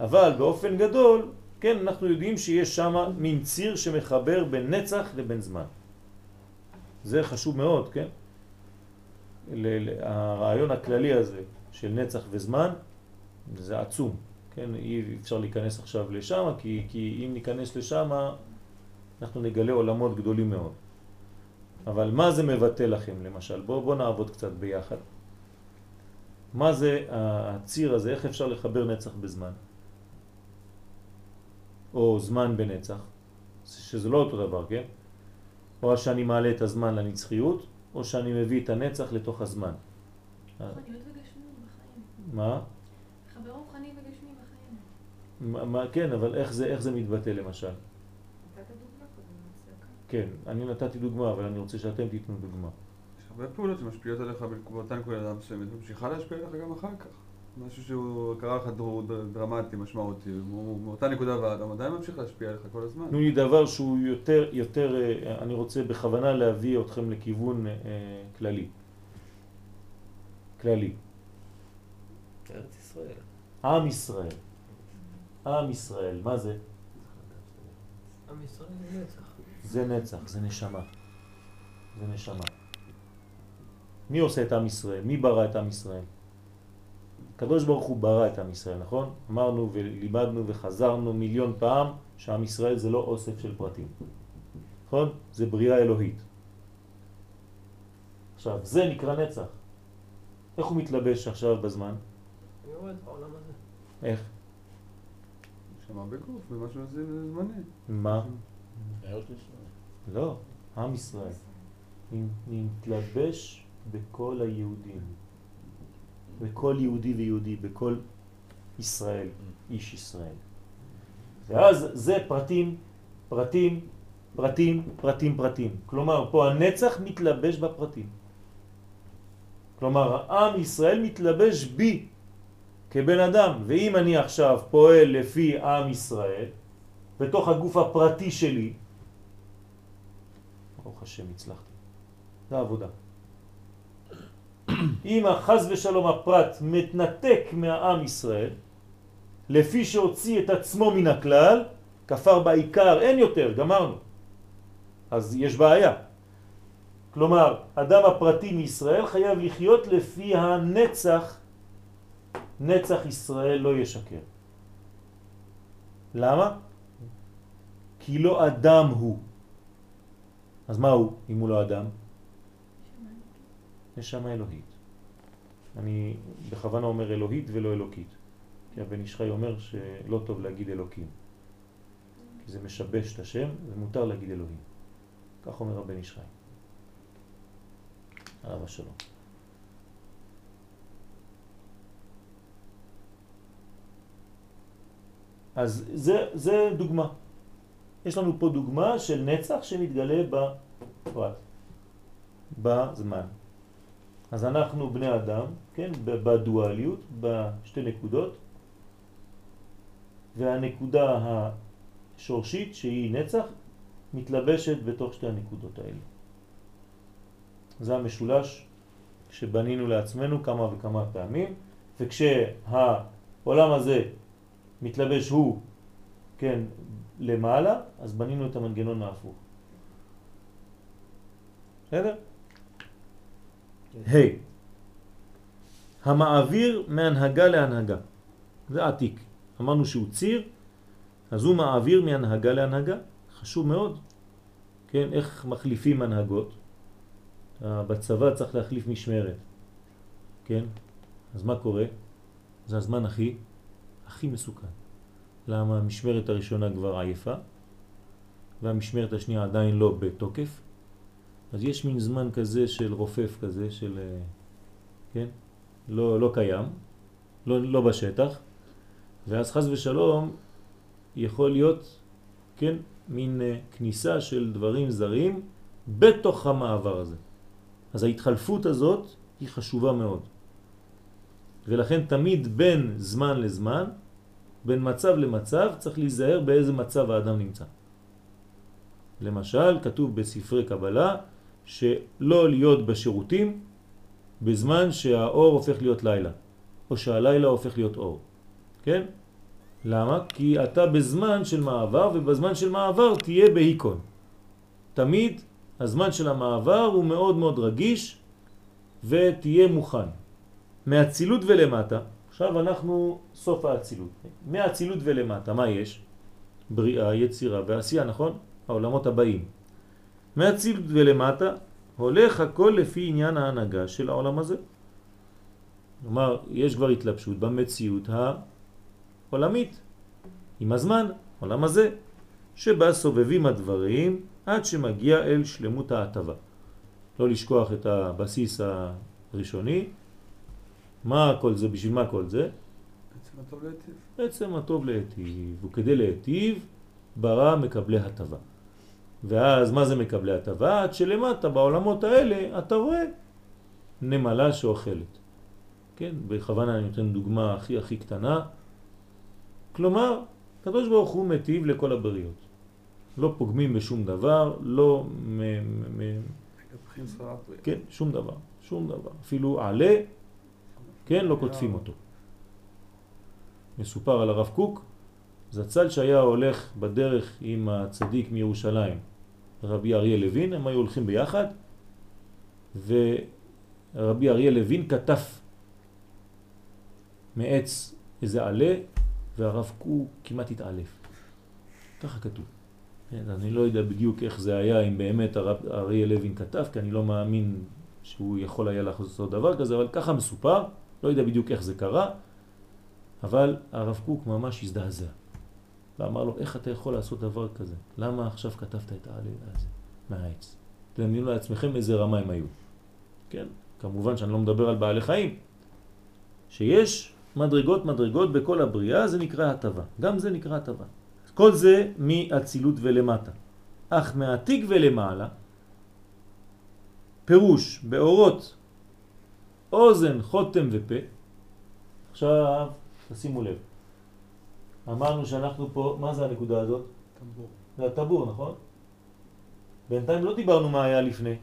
אבל באופן גדול, כן, אנחנו יודעים שיש שם מין ציר שמחבר בין נצח לבין זמן. זה חשוב מאוד, כן? הרעיון הכללי הזה של נצח וזמן זה עצום, כן? אי אפשר להיכנס עכשיו לשם, כי, כי אם ניכנס לשם אנחנו נגלה עולמות גדולים מאוד. אבל מה זה מבטא לכם למשל? בואו בוא נעבוד קצת ביחד. מה זה הציר הזה? איך אפשר לחבר נצח בזמן? או זמן בנצח, שזה לא אותו דבר, כן? או שאני מעלה את הזמן לנצחיות, או שאני מביא את הנצח לתוך הזמן. מה? חבר רוחני וגשמי בחיים. כן, אבל איך זה, איך זה מתבטא למשל? כן, אני נתתי דוגמה, אבל אני רוצה שאתם תיתנו דוגמה. יש הרבה פעולות שמשפיעות עליך באותה נקודה מסוימת, וממשיכה להשפיע עליך גם אחר כך. משהו שהוא קרה לך דרמטי, משמעותי, מאותה נקודה ועד, הוא עדיין ממשיך להשפיע עליך כל הזמן. תנו לי דבר שהוא יותר, יותר, אה, אני רוצה בכוונה להביא אתכם לכיוון אה, כללי. כללי. ארץ ישראל. עם ישראל. עם ישראל, מה זה? עם ישראל זה נצח. זה נצח, זה נשמה. זה נשמה. מי עושה את עם ישראל? מי ברא את עם ישראל? הקדוש ברוך הוא ברא את עם ישראל, נכון? אמרנו ולימדנו וחזרנו מיליון פעם שעם ישראל זה לא אוסף של פרטים. נכון? זה בריאה אלוהית. עכשיו, זה נקרא נצח. איך הוא מתלבש עכשיו בזמן? אני יורד בעולם הזה. איך? נשמה בגוף, במשהו זה זמני. מה? לא, עם ישראל. נתלבש בכל היהודים. בכל יהודי ויהודי, בכל ישראל, איש ישראל. ואז זה פרטים, פרטים, פרטים, פרטים, פרטים. כלומר, פה הנצח מתלבש בפרטים. כלומר, עם ישראל מתלבש בי כבן אדם, ואם אני עכשיו פועל לפי עם ישראל, בתוך הגוף הפרטי שלי, ברוך השם הצלחתי, זה העבודה. אם החז ושלום הפרט מתנתק מהעם ישראל, לפי שהוציא את עצמו מן הכלל, כפר בעיקר, אין יותר, גמרנו. אז יש בעיה. כלומר, אדם הפרטי מישראל חייב לחיות לפי הנצח, נצח ישראל לא ישקר. למה? כי לא אדם הוא. אז מה הוא אם הוא לא אדם? נשמה אלוהית. אני בכוונה אומר אלוהית ולא אלוקית. כי הבן איש חי אומר שלא טוב להגיד אלוקים. כי זה משבש את השם ומותר להגיד אלוהים. כך אומר הבן איש חי. עליו השלום. אז זה, זה דוגמה. יש לנו פה דוגמה של נצח שמתגלה בפרט, בזמן. אז אנחנו בני אדם, כן, בדואליות, בשתי נקודות, והנקודה השורשית שהיא נצח מתלבשת בתוך שתי הנקודות האלה. זה המשולש שבנינו לעצמנו כמה וכמה פעמים, וכשהעולם הזה מתלבש הוא, כן, למעלה, אז בנינו את המנגנון ההפוך. בסדר? Hey. המעביר מהנהגה להנהגה, זה עתיק. אמרנו שהוא ציר, אז הוא מעביר מהנהגה להנהגה, חשוב מאוד. כן, איך מחליפים הנהגות? בצבא צריך להחליף משמרת, כן? אז מה קורה? זה הזמן הכי, הכי מסוכן. למה המשמרת הראשונה כבר עייפה, והמשמרת השנייה עדיין לא בתוקף, אז יש מין זמן כזה של רופף כזה, של, אה, כן? לא, לא קיים, לא, לא בשטח, ואז חז ושלום יכול להיות, כן, מין אה, כניסה של דברים זרים בתוך המעבר הזה. אז ההתחלפות הזאת היא חשובה מאוד. ולכן תמיד בין זמן לזמן, בין מצב למצב, צריך להיזהר באיזה מצב האדם נמצא. למשל, כתוב בספרי קבלה שלא להיות בשירותים בזמן שהאור הופך להיות לילה, או שהלילה הופך להיות אור. כן? למה? כי אתה בזמן של מעבר, ובזמן של מעבר תהיה בהיקון. תמיד הזמן של המעבר הוא מאוד מאוד רגיש ותהיה מוכן. מהצילות ולמטה, עכשיו אנחנו סוף האצילות. מהאצילות ולמטה, מה יש? בריאה, יצירה ועשייה, נכון? העולמות הבאים. מהצילות ולמטה הולך הכל לפי עניין ההנהגה של העולם הזה. כלומר, יש כבר התלבשות במציאות העולמית, עם הזמן, עולם הזה, שבה סובבים הדברים עד שמגיע אל שלמות ההטבה. לא לשכוח את הבסיס הראשוני. מה כל זה? בשביל מה כל זה? עצם הטוב להיטיב. עצם הטוב להיטיב, וכדי להיטיב ברא מקבלי הטבה. ואז מה זה מקבלי הטבה? עד שלמטה בעולמות האלה אתה רואה נמלה שאוכלת. כן, בכוונה אני נותן דוגמה הכי הכי קטנה. כלומר, הקדוש ברוך הוא מטיב לכל הבריות. לא פוגמים בשום דבר, לא... מ, מ, כן, שום דבר, שום דבר. אפילו עלה, כן, לא כותפים אותו. מסופר על הרב קוק, זצ"ל שהיה הולך בדרך עם הצדיק מירושלים, רבי אריה לוין, הם היו הולכים ביחד, ורבי אריה לוין כתף מעץ איזה עלה, והרב קוק כמעט התעלף. ככה כתוב. כן, אני לא יודע בדיוק איך זה היה, אם באמת הרב אריה לוין כתב, כי אני לא מאמין שהוא יכול היה לעשות דבר כזה, אבל ככה מסופר, לא יודע בדיוק איך זה קרה, אבל הרב קוק ממש הזדעזע. ואמר לו, איך אתה יכול לעשות דבר כזה? למה עכשיו כתבת את העלילה הזה מהעץ? תדמיינו לעצמכם איזה רמה הם היו. כן, כמובן שאני לא מדבר על בעלי חיים. שיש מדרגות מדרגות בכל הבריאה, זה נקרא הטבה. גם זה נקרא הטבה. כל זה מאצילות ולמטה. אך מעתיק ולמעלה, פירוש באורות אוזן, חותם ופה. עכשיו, תשימו לב. אמרנו שאנחנו פה, מה זה הנקודה הזאת? טמבור. זה הטבור, נכון? בינתיים לא דיברנו מה היה לפני.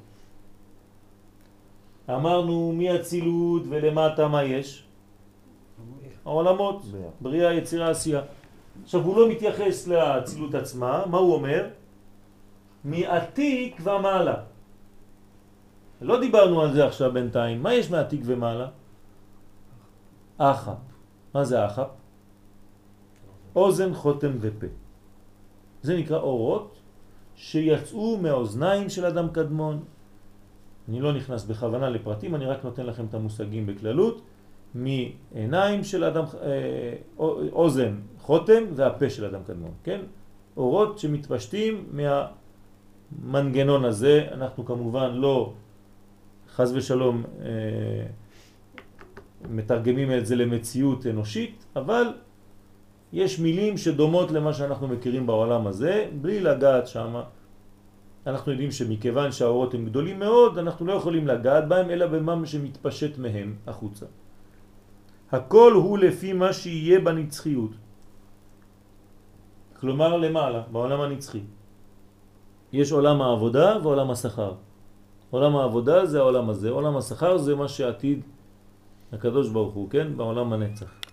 אמרנו מאצילות ולמטה מה יש? העולמות, בריאה. יצירה, עשייה. עכשיו הוא לא מתייחס לאצילות עצמה, מה הוא אומר? מעתיק ומעלה. לא דיברנו על זה עכשיו בינתיים. מה יש מעתיק ומעלה? אחפ. מה זה אחפ? אוזן, חותם ופה. זה נקרא אורות שיצאו מהאוזניים של אדם קדמון. אני לא נכנס בכוונה לפרטים, אני רק נותן לכם את המושגים בכללות. מעיניים של אדם, אה, אוזן, חותם והפה של אדם קדמון, כן? אורות שמתפשטים מהמנגנון הזה, אנחנו כמובן לא חז ושלום אה, מתרגמים את זה למציאות אנושית, אבל יש מילים שדומות למה שאנחנו מכירים בעולם הזה, בלי לגעת שם. אנחנו יודעים שמכיוון שהאורות הם גדולים מאוד, אנחנו לא יכולים לגעת בהם, אלא במה שמתפשט מהם החוצה. הכל הוא לפי מה שיהיה בנצחיות. כלומר למעלה, בעולם הנצחי. יש עולם העבודה ועולם השכר. עולם העבודה זה העולם הזה, עולם השכר זה מה שעתיד הקדוש ברוך הוא, כן? בעולם הנצח.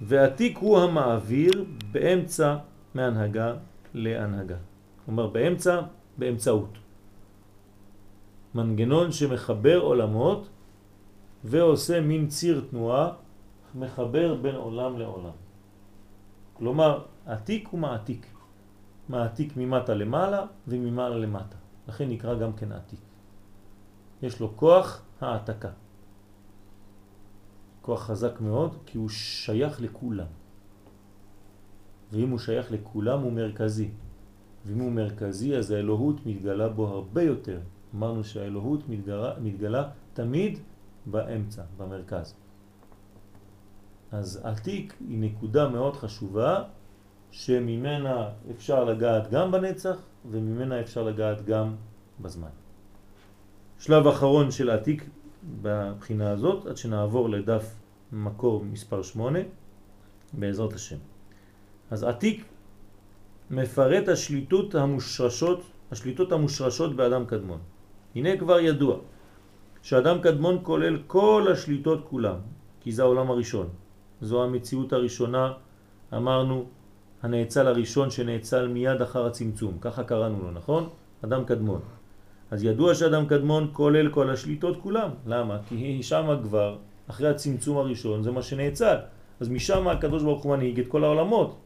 ועתיק הוא המעביר באמצע מהנהגה להנהגה. כלומר באמצע, באמצעות. מנגנון שמחבר עולמות ועושה מין ציר תנועה, מחבר בין עולם לעולם. כלומר, עתיק הוא מעתיק. מעתיק ממטה למעלה וממעלה למטה. לכן נקרא גם כן עתיק. יש לו כוח העתקה. כוח חזק מאוד, כי הוא שייך לכולם. ואם הוא שייך לכולם הוא מרכזי. ואם הוא מרכזי אז האלוהות מתגלה בו הרבה יותר. אמרנו שהאלוהות מתגלה, מתגלה תמיד באמצע, במרכז. אז עתיק היא נקודה מאוד חשובה שממנה אפשר לגעת גם בנצח וממנה אפשר לגעת גם בזמן. שלב אחרון של עתיק בבחינה הזאת, עד שנעבור לדף מקור מספר 8, בעזרת השם. אז עתיק מפרט השליטות המושרשות, השליטות המושרשות באדם קדמון. הנה כבר ידוע שאדם קדמון כולל כל השליטות כולם, כי זה העולם הראשון. זו המציאות הראשונה, אמרנו, הנאצל הראשון שנאצל מיד אחר הצמצום, ככה קראנו לו, נכון? אדם קדמון. אז ידוע שאדם קדמון כולל כל השליטות כולם. למה? כי שם כבר, אחרי הצמצום הראשון, זה מה שנאצל. אז משם הקדוש ברוך הוא מנהיג את כל העולמות.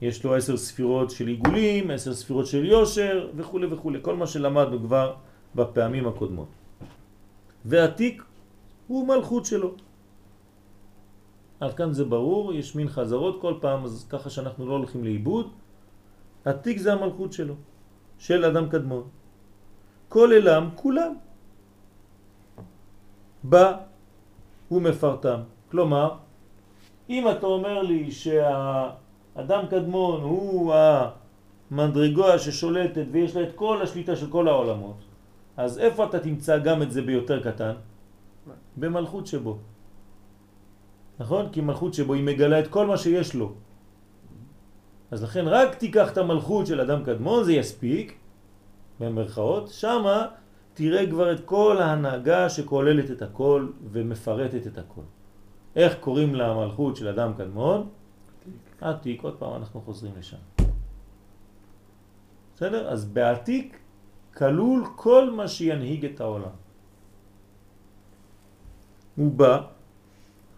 יש לו עשר ספירות של עיגולים, עשר ספירות של יושר וכו' וכו', כל מה שלמדנו כבר בפעמים הקודמות. ועתיק הוא מלכות שלו. עד כאן זה ברור, יש מין חזרות כל פעם, אז ככה שאנחנו לא הולכים לאיבוד. עתיק זה המלכות שלו, של אדם קדמון. כל אלם, כולם. בא ומפרטם. כלומר, אם אתה אומר לי שהאדם קדמון הוא המדרגה ששולטת ויש לה את כל השליטה של כל העולמות, אז איפה אתה תמצא גם את זה ביותר קטן? במלכות שבו. נכון? כי מלכות שבו היא מגלה את כל מה שיש לו. אז לכן רק תיקח את המלכות של אדם קדמון, זה יספיק, במרכאות, שמה תראה כבר את כל ההנהגה שכוללת את הכל ומפרטת את הכל. איך קוראים למלכות של אדם קדמון? עתיק, עוד פעם אנחנו חוזרים לשם. בסדר? אז בעתיק כלול כל מה שינהיג את העולם. ובה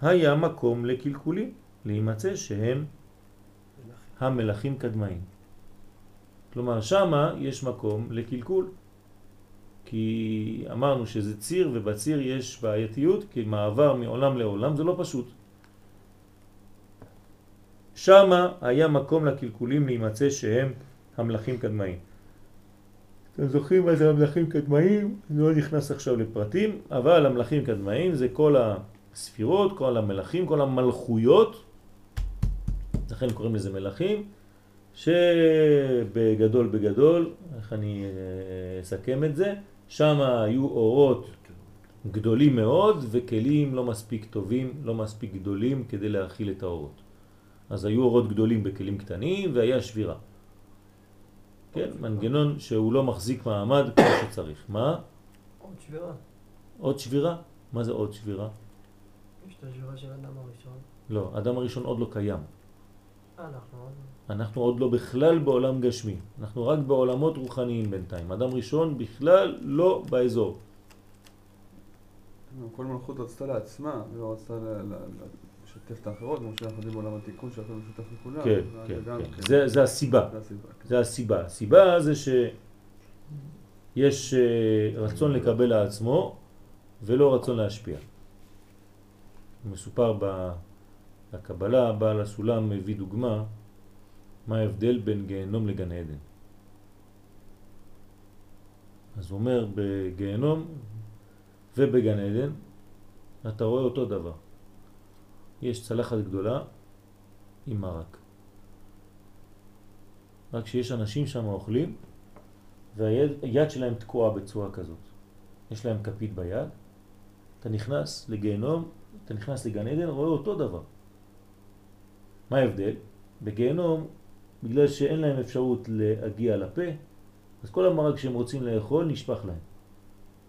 היה מקום לקלקולים, להימצא שהם המלאכים קדמאים. כלומר, שמה יש מקום לקלקול. כי אמרנו שזה ציר, ובציר יש בעייתיות, כי מעבר מעולם לעולם זה לא פשוט. שמה היה מקום לקלקולים להימצא שהם המלאכים קדמאים. אתם זוכרים מה זה המלאכים קדמאים? אני לא נכנס עכשיו לפרטים, אבל המלאכים קדמאים זה כל הספירות, כל המלאכים, כל המלכויות, לכן קוראים לזה מלאכים, שבגדול בגדול, איך אני אה, אסכם את זה, שם היו אורות גדולים מאוד וכלים לא מספיק טובים, לא מספיק גדולים כדי להכיל את האורות. אז היו אורות גדולים בכלים קטנים והיה שבירה. כן, מנגנון שהוא לא מחזיק מעמד כמו שצריך. מה? עוד שבירה. עוד שבירה? מה זה עוד שבירה? יש את השבירה של האדם הראשון. לא, אדם הראשון עוד לא קיים. אנחנו עוד... לא בכלל בעולם גשמי, אנחנו רק בעולמות רוחניים בינתיים. אדם ראשון בכלל לא באזור. כל מלכות רצתה לעצמה, ולא רצתה לשתף את האחרות, כמו שאנחנו יודעים בעולם התיקון שאנחנו משותף לכולם. כן, כן, כן. זה, הסיבה. זה הסיבה. כן. זה הסיבה. הסיבה זה שיש אה, רצון לקבל לעצמו ולא רצון להשפיע. מסופר בקבלה, בעל הסולם מביא דוגמה מה ההבדל בין גיהנום לגן עדן. אז הוא אומר בגיהנום ובגן עדן אתה רואה אותו דבר. יש צלחת גדולה עם מרק. רק שיש אנשים שם אוכלים והיד שלהם תקועה בצורה כזאת. יש להם כפית ביד, אתה נכנס לגיהנום, אתה נכנס לגן עדן, רואה אותו דבר. מה ההבדל? בגיהנום, בגלל שאין להם אפשרות להגיע לפה, אז כל המרק שהם רוצים לאכול נשפך להם.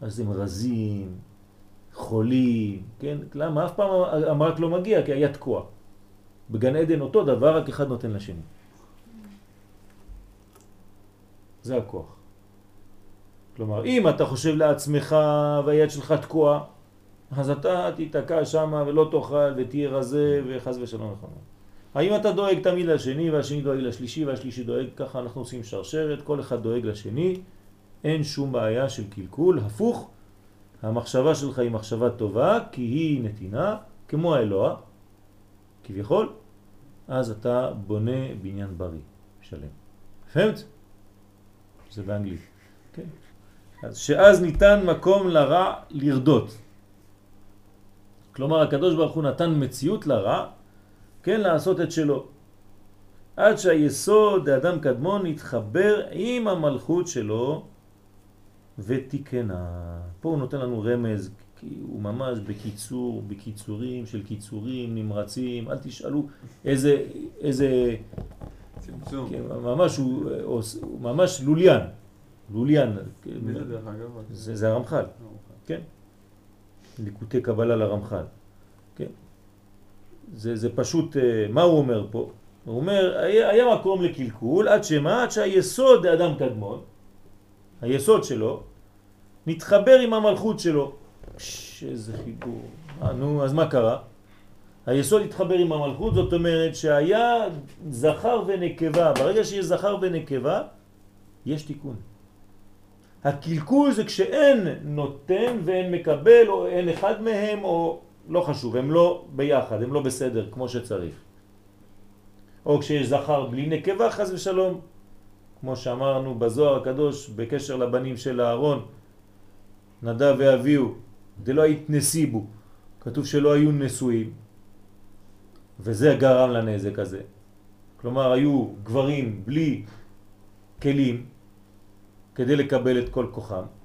אז הם רזים, חולים, כן? למה? אף פעם המרק לא מגיע כי היה תקוע. בגן עדן אותו דבר, רק אחד נותן לשני. זה הכוח. כלומר, אם אתה חושב לעצמך והיד שלך תקועה, אז אתה תיתקע שם ולא תאכל ותהיה רזה וחס ושלום לך. האם אתה דואג תמיד לשני והשני דואג לשלישי והשלישי דואג, ככה אנחנו עושים שרשרת, כל אחד דואג לשני, אין שום בעיה של קלקול, הפוך, המחשבה שלך היא מחשבה טובה כי היא נתינה, כמו האלוה, כביכול, אז אתה בונה בניין בריא, שלם. פהמת? זה באנגלית. כן. אז שאז ניתן מקום לרע לרדות. כלומר, הקדוש ברוך הוא נתן מציאות לרע, כן, לעשות את שלו. עד שהיסוד, האדם קדמון, יתחבר עם המלכות שלו ותיקנה. פה הוא נותן לנו רמז, כי הוא ממש בקיצור, בקיצורים של קיצורים נמרצים, אל תשאלו איזה, איזה צמצום. כן, ממש הוא, הוא ממש לוליין, לוליין, זה? זה, זה הרמח"ל, כן, ליקוטי קבלה לרמח"ל, זה, זה פשוט, אה, מה הוא אומר פה? הוא אומר, היה, היה מקום לקלקול עד שמה? עד שהיסוד האדם קדמון, היסוד שלו, נתחבר עם המלכות שלו. פש, איזה חיבור. אה, נו, אז מה קרה? היסוד התחבר עם המלכות, זאת אומרת שהיה זכר ונקבה. ברגע שיש זכר ונקבה, יש תיקון. הקלקול זה כשאין נותן ואין מקבל, או אין אחד מהם, או לא חשוב, הם לא ביחד, הם לא בסדר כמו שצריך. או כשיש זכר בלי נקבה, חז ושלום, כמו שאמרנו בזוהר הקדוש בקשר לבנים של הארון, נדב ואביהו, דלא יתנסיבו, כתוב שלא היו נשואים, וזה גרם לנזק הזה. כלומר, היו גברים בלי כלים כדי לקבל את כל כוחם.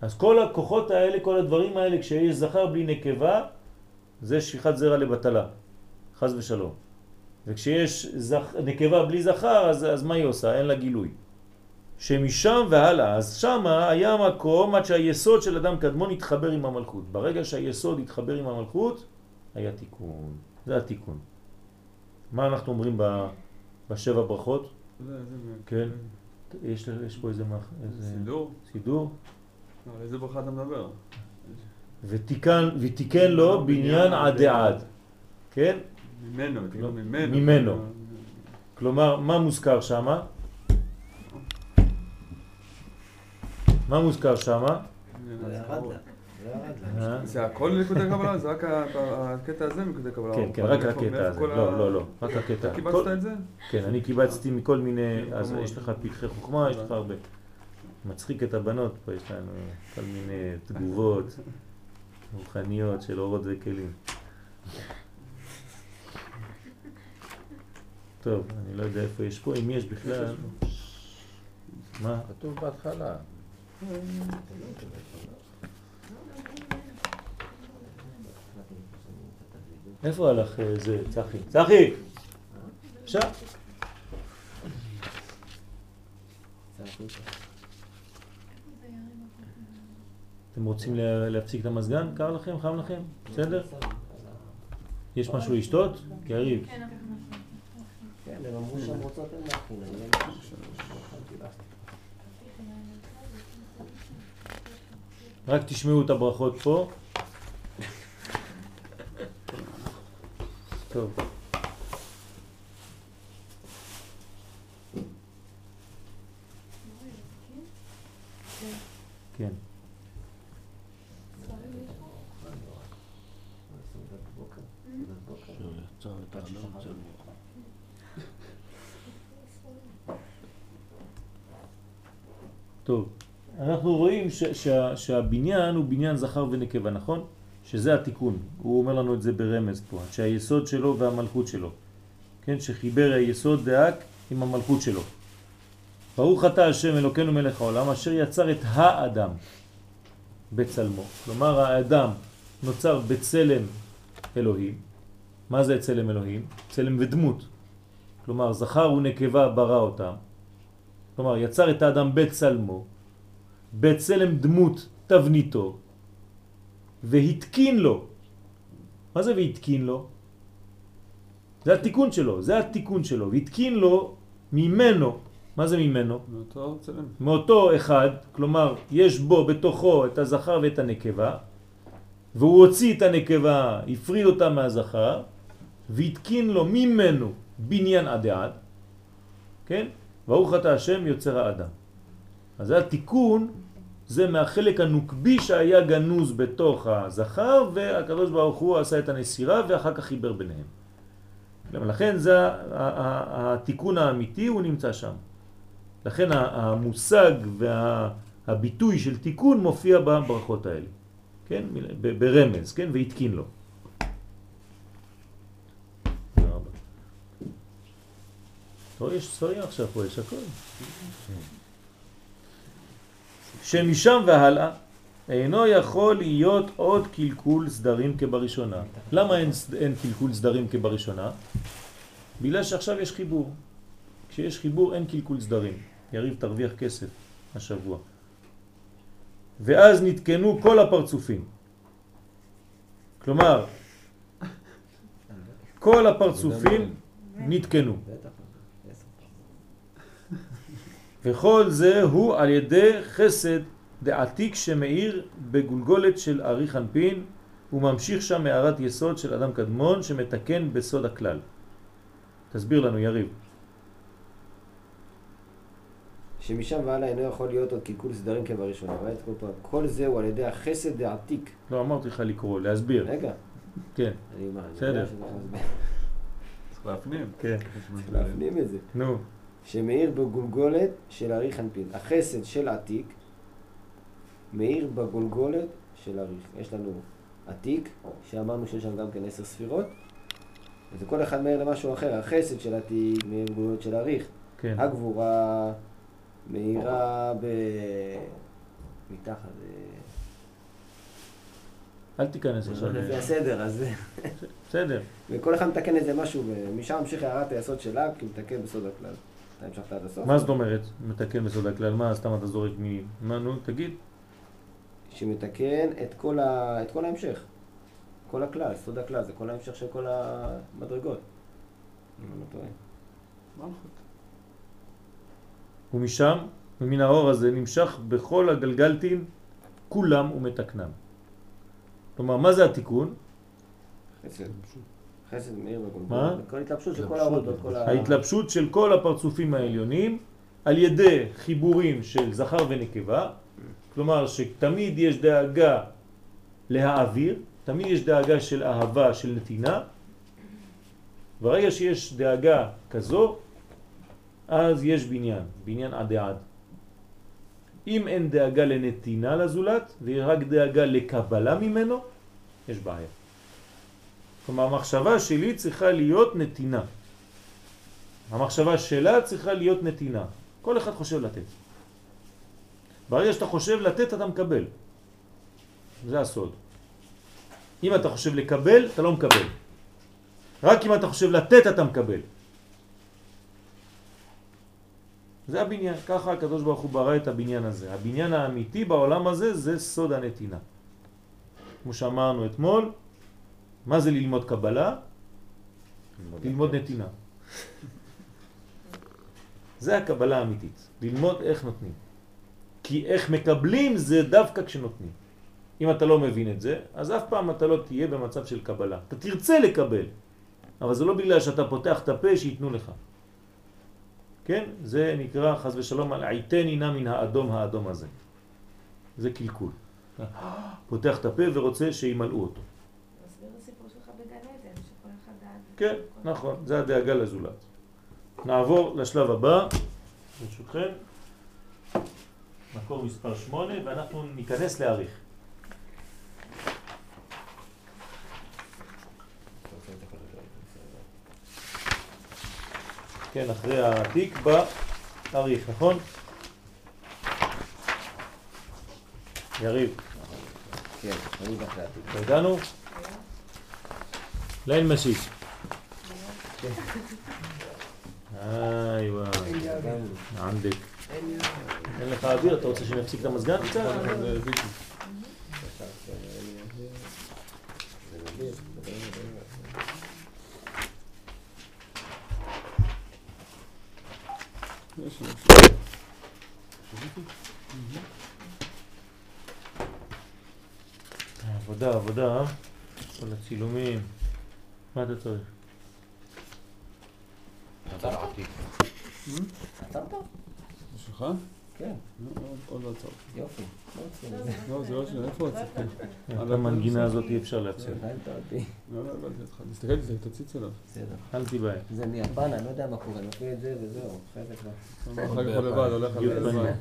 אז כל הכוחות האלה, כל הדברים האלה, כשיש זכר בלי נקבה, זה שפיכת זרע לבטלה, חז ושלום. וכשיש זכ... נקבה בלי זכר, אז, אז מה היא עושה? אין לה גילוי. שמשם והלאה, אז שם היה מקום עד שהיסוד של אדם קדמון התחבר עם המלכות. ברגע שהיסוד התחבר עם המלכות, היה תיקון. זה התיקון. מה אנחנו אומרים ב... בשבע ברכות? כן. יש, יש פה איזה, מח... איזה סידור? סידור? על איזה ברכה אתה מדבר? ותיקן, ותיקן לו בניין עד עד. כן? ממנו, ממנו. ממנו. כלומר, מה מוזכר שם? מה מוזכר שם? לא. זה לה. אה? זה הכל נקודי קבלה? זה רק הקטע הזה נקודי קבלה? כן, כן, רק הקטע הזה. לא, לא, לא, רק הקטע. אתה קיבצת את זה? כן, אני קיבצתי מכל מיני, אז. יש לך פתחי חוכמה, יש לך הרבה. מצחיק את הבנות, פה יש לנו כל מיני תגובות רוחניות של אורות וכלים. טוב, אני לא יודע איפה יש פה, אם יש בכלל. מה? כתוב בהתחלה. איפה הלך אה, זה, צחי? צחי! אפשר? אתם רוצים לה- להפסיק את המזגן? קר לכם? חם לכם? בסדר? יש משהו לשתות? יריב. כן, כן, הם אמרו שהם רוצות אין להכין, אני יודע. רק תשמעו את הברכות פה. טוב. כן. שיצר את האדם אצל טוב, אנחנו רואים ש- שה- שהבניין הוא בניין זכר ונקבה, נכון? שזה התיקון, הוא אומר לנו את זה ברמז פה, שהיסוד שלו והמלכות שלו, כן? שחיבר היסוד דאק עם המלכות שלו. ברוך אתה השם אלוקינו מלך העולם אשר יצר את האדם בצלמו. כלומר האדם נוצר בצלם אלוהים. מה זה צלם אלוהים? צלם ודמות. כלומר זכר ונקבה ברא אותם. כלומר, יצר את האדם בצלמו, בצלם דמות תבניתו, והתקין לו. מה זה והתקין לו? זה התיקון שלו, זה התיקון שלו, והתקין לו ממנו, מה זה ממנו? מאותו צלם. מאותו אחד, כלומר יש בו בתוכו את הזכר ואת הנקבה, והוא הוציא את הנקבה, הפריד אותה מהזכר, והתקין לו ממנו בניין עד עד, כן? ברוך אתה השם יוצר האדם. אז זה התיקון, זה מהחלק הנוקבי שהיה גנוז בתוך הזכר, והקדוש ברוך הוא עשה את הנסירה ואחר כך חיבר ביניהם. לכן זה התיקון האמיתי, הוא נמצא שם. לכן המושג והביטוי של תיקון מופיע בברכות האלה, כן? ברמז, כן? והתקין לו. תודה רבה. טוב, יש ספרים עכשיו פה, יש הכל. שמשם והלאה אינו יכול להיות עוד קלקול סדרים כבראשונה. למה אין, אין קלקול סדרים כבראשונה? בגלל שעכשיו יש חיבור. כשיש חיבור אין קלקול סדרים. יריב תרוויח כסף השבוע. ואז נתקנו כל הפרצופים. כלומר, כל הפרצופים נתקנו. וכל זה הוא על ידי חסד דעתיק שמאיר בגולגולת של ארי חנפין וממשיך שם מערת יסוד של אדם קדמון שמתקן בסוד הכלל. תסביר לנו יריב. שמשם והלאה אינו יכול להיות עוד קלקול סדרים כבראשונה. כל זה הוא על ידי החסד דעתיק. לא אמרתי לך לקרוא, להסביר. רגע, כן, בסדר. צריך להפנים. כן. צריך להפנים את זה. נו, שמאיר בגולגולת של ארי חנפין. החסד של עתיק מאיר בגולגולת של אריך. יש לנו עתיק, שאמרנו שיש שם גם כן עשר ספירות, וזה כל אחד מאיר למשהו אחר. החסד של עתיק מאיר בגולגולת של אריך. כן. הגבורה מאירה ב... מתחת. אה, אל תיכנס עכשיו. לפי הסדר, אז... בסדר. וכל אחד מתקן איזה משהו, ומשם ממשיך הערת היסוד שלה, כי מתקן בסוד הכלל. אתה המשכת עד הסוף? מה זאת אומרת? מתקן בסוד הכלל? מה, סתם אתה זורק מ... מה, נו, תגיד. שמתקן את כל, ה... את כל ההמשך. כל הכלל, סוד הכלל, זה כל ההמשך של כל המדרגות. אם אני לא טועה. מלכות. ומשם, ומן האור הזה, נמשך בכל הגלגלתים, כולם ומתקנם. כלומר, מה זה התיקון? חסד. חסד מאיר בגולגול. מה? כל התלבשות של כל התלבשות. האורות, כל ה... ההתלבשות של כל הפרצופים העליונים על ידי חיבורים של זכר ונקבה, כלומר שתמיד יש דאגה להעביר, תמיד יש דאגה של אהבה, של נתינה. ברגע שיש דאגה כזו, אז יש בניין, בניין עד עד. אם אין דאגה לנתינה לזולת, ורק דאגה לקבלה ממנו, יש בעיה. כלומר, המחשבה שלי צריכה להיות נתינה. המחשבה שלה צריכה להיות נתינה. כל אחד חושב לתת. ברגע שאתה חושב לתת, אתה מקבל. זה הסוד. אם אתה חושב לקבל, אתה לא מקבל. רק אם אתה חושב לתת, אתה מקבל. זה הבניין, ככה הקדוש ברוך הוא ברא את הבניין הזה. הבניין האמיתי בעולם הזה זה סוד הנתינה. כמו שאמרנו אתמול, מה זה ללמוד קבלה? ללמוד נתינה. זה הקבלה האמיתית, ללמוד איך נותנים. כי איך מקבלים זה דווקא כשנותנים. אם אתה לא מבין את זה, אז אף פעם אתה לא תהיה במצב של קבלה. אתה תרצה לקבל, אבל זה לא בגלל שאתה פותח את הפה שיתנו לך. כן? זה נקרא חז ושלום על עיתני נא מן האדום האדום הזה. זה קלקול. פותח את הפה ורוצה שימלאו אותו. מסביר הסיפור שלך בגן עדן, שכל אחד דאג. כן, נכון, זה הדאגה לזולת. נעבור לשלב הבא, ברשותכם, מקור מספר 8, ואנחנו ניכנס להאריך. כן, אחרי העתיק בתאריך, נכון? יריב, כן, אני אחרי העתיק. הגענו? ליל משיש. איי וואי, ענדק. אין לך אוויר, אתה רוצה שנפסיק את המזגן קצת? יש לנו. עבודה, עבודה, כל הצילומים. מה אתה צריך? זה שלך? כן, לא, עוד- לא עצרתי. יופי. לא זה. לא, זה לא שלי, איפה עצרתי? [LAUGHS] את המנגינה הזאת אי אפשר. הבנת אותי. לא, לא הבנתי אותך. תסתכל, תסתכל, תציץ עליו. בסדר. אל תיבהל. זה מיפן, אני לא יודע מה קורה, נופל את זה וזהו, זה. אחר כך הוא לבד, הולך על לבד.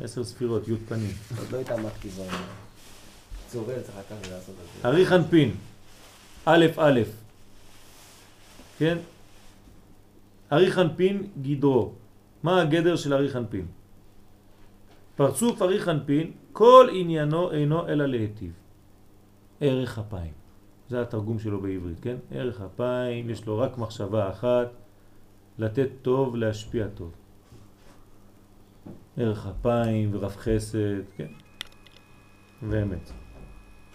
עשר ספירות, י' פנים. עוד לא התעמקתי ב... צורר צריך לקחת ולעשות את זה. אריך אנפין, א' א', כן? אריך אנפין גדרו. מה הגדר של אריך אנפין? פרצוף אריך אנפין, כל עניינו אינו אלא להיטיב. ערך אפיים. זה התרגום שלו בעברית, כן? ערך אפיים, יש לו רק מחשבה אחת, לתת טוב, להשפיע טוב. ערך אפיים ורב חסד, כן? ואמת.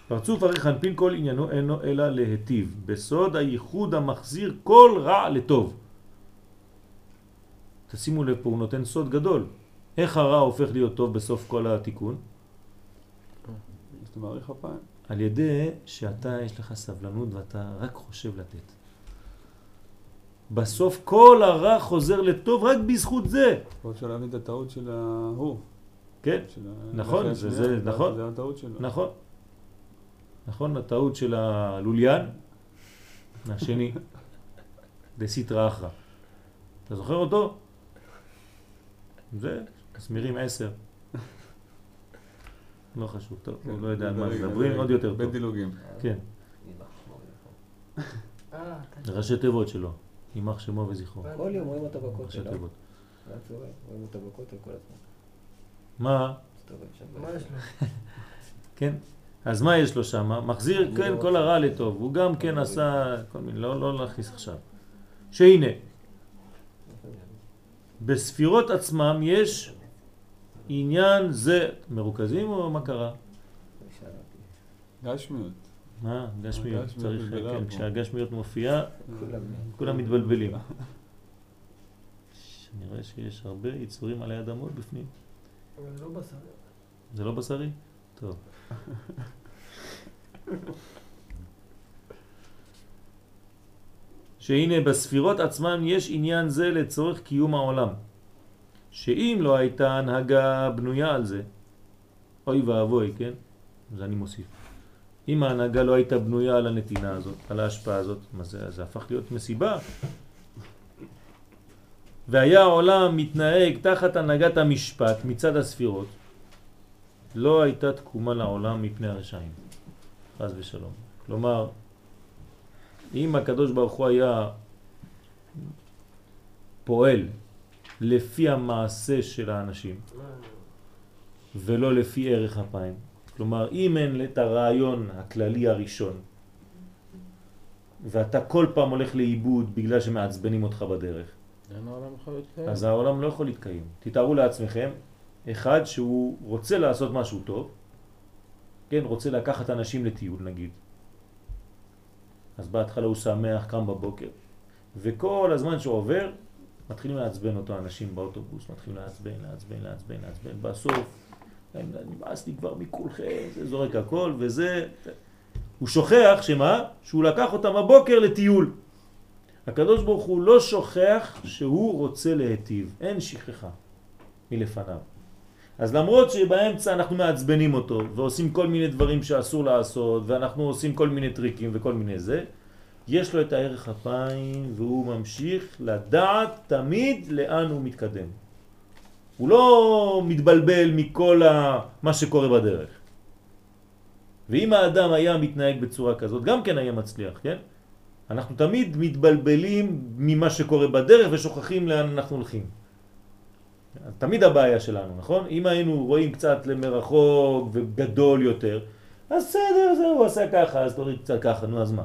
פרצוף אריך אנפין כל עניינו אינו אלא להיטיב, בסוד הייחוד המחזיר כל רע לטוב. תשימו לב פה, הוא נותן סוד גדול. איך הרע הופך להיות טוב בסוף כל התיקון? על ידי שאתה יש לך סבלנות ואתה רק חושב לתת. בסוף כל הרע חוזר לטוב רק בזכות זה. פה אפשר להבין את הטעות של ההוא. כן, נכון, זה- נכון. זה הטעות שלו. נכון. נכון, הטעות של הלוליין, מהשני, [LAUGHS] דסיטרא אחרא. אתה זוכר אותו? זה, מסמירים עשר. [LAUGHS] לא חשוב, טוב, הוא לא יודע על מה מדברים, עוד יותר טוב. דילוגים. כן. אה, ראשי תיבות שלו, יימח שמו וזכרו. כל יום רואים אותו ראשי בכותל, לא? תיבות. רואים אותו בכותל כל הזמן. מה? מה יש לו? [LAUGHS] כן? אז מה יש לו שם? מחזיר, כן, לא- כל הרע לטוב. הוא גם כן עשה כל מיני, לא לא להכניס עכשיו. שהנה, בספירות עצמם יש עניין זה, מרוכזים או מה קרה? גשמיות. מה? גשמיות, הגשמיות צריך, כן. כשהגשמיות מופיעה, כולם... מתבלבלים. אני רואה שיש הרבה יצורים עלי אדמות בפנים. אבל זה לא בשר. זה לא בשרי? טוב. שהנה בספירות עצמן יש עניין זה לצורך קיום העולם. שאם לא הייתה הנהגה בנויה על זה, אוי ואבוי, כן? זה אני מוסיף. אם ההנהגה לא הייתה בנויה על הנתינה הזאת, על ההשפעה הזאת, מה זה, זה הפך להיות מסיבה. והיה העולם מתנהג תחת הנהגת המשפט מצד הספירות, לא הייתה תקומה לעולם מפני הרשעים, חס ושלום. כלומר, אם הקדוש ברוך הוא היה פועל לפי המעשה של האנשים ולא לפי ערך אפיים, כלומר אם אין את הרעיון הכללי הראשון ואתה כל פעם הולך לאיבוד בגלל שמעצבנים אותך בדרך. אז העולם לא יכול להתקיים. תתארו לעצמכם, אחד שהוא רוצה לעשות משהו טוב, כן, רוצה לקחת אנשים לטיול נגיד, אז בהתחלה הוא שמח, קם בבוקר, וכל הזמן שהוא עובר, מתחילים לעצבן אותו אנשים באוטובוס, מתחילים לעצבן, לעצבן, לעצבן, לעצבן, בסוף, נמאס לי כבר מכולכם, זה זורק הכל, וזה... הוא שוכח שמה? שהוא לקח אותם בבוקר לטיול. הקדוש ברוך הוא לא שוכח שהוא רוצה להיטיב, אין שכחה מלפניו. אז למרות שבאמצע אנחנו מעצבנים אותו ועושים כל מיני דברים שאסור לעשות ואנחנו עושים כל מיני טריקים וכל מיני זה, יש לו את הערך אפיים והוא ממשיך לדעת תמיד לאן הוא מתקדם. הוא לא מתבלבל מכל ה... מה שקורה בדרך. ואם האדם היה מתנהג בצורה כזאת, גם כן היה מצליח, כן? אנחנו תמיד מתבלבלים ממה שקורה בדרך ושוכחים לאן אנחנו הולכים. תמיד הבעיה שלנו, נכון? אם היינו רואים קצת למרחוק וגדול יותר, אז בסדר, זהו, הוא עשה ככה, אז תוריד קצת ככה, נו אז מה?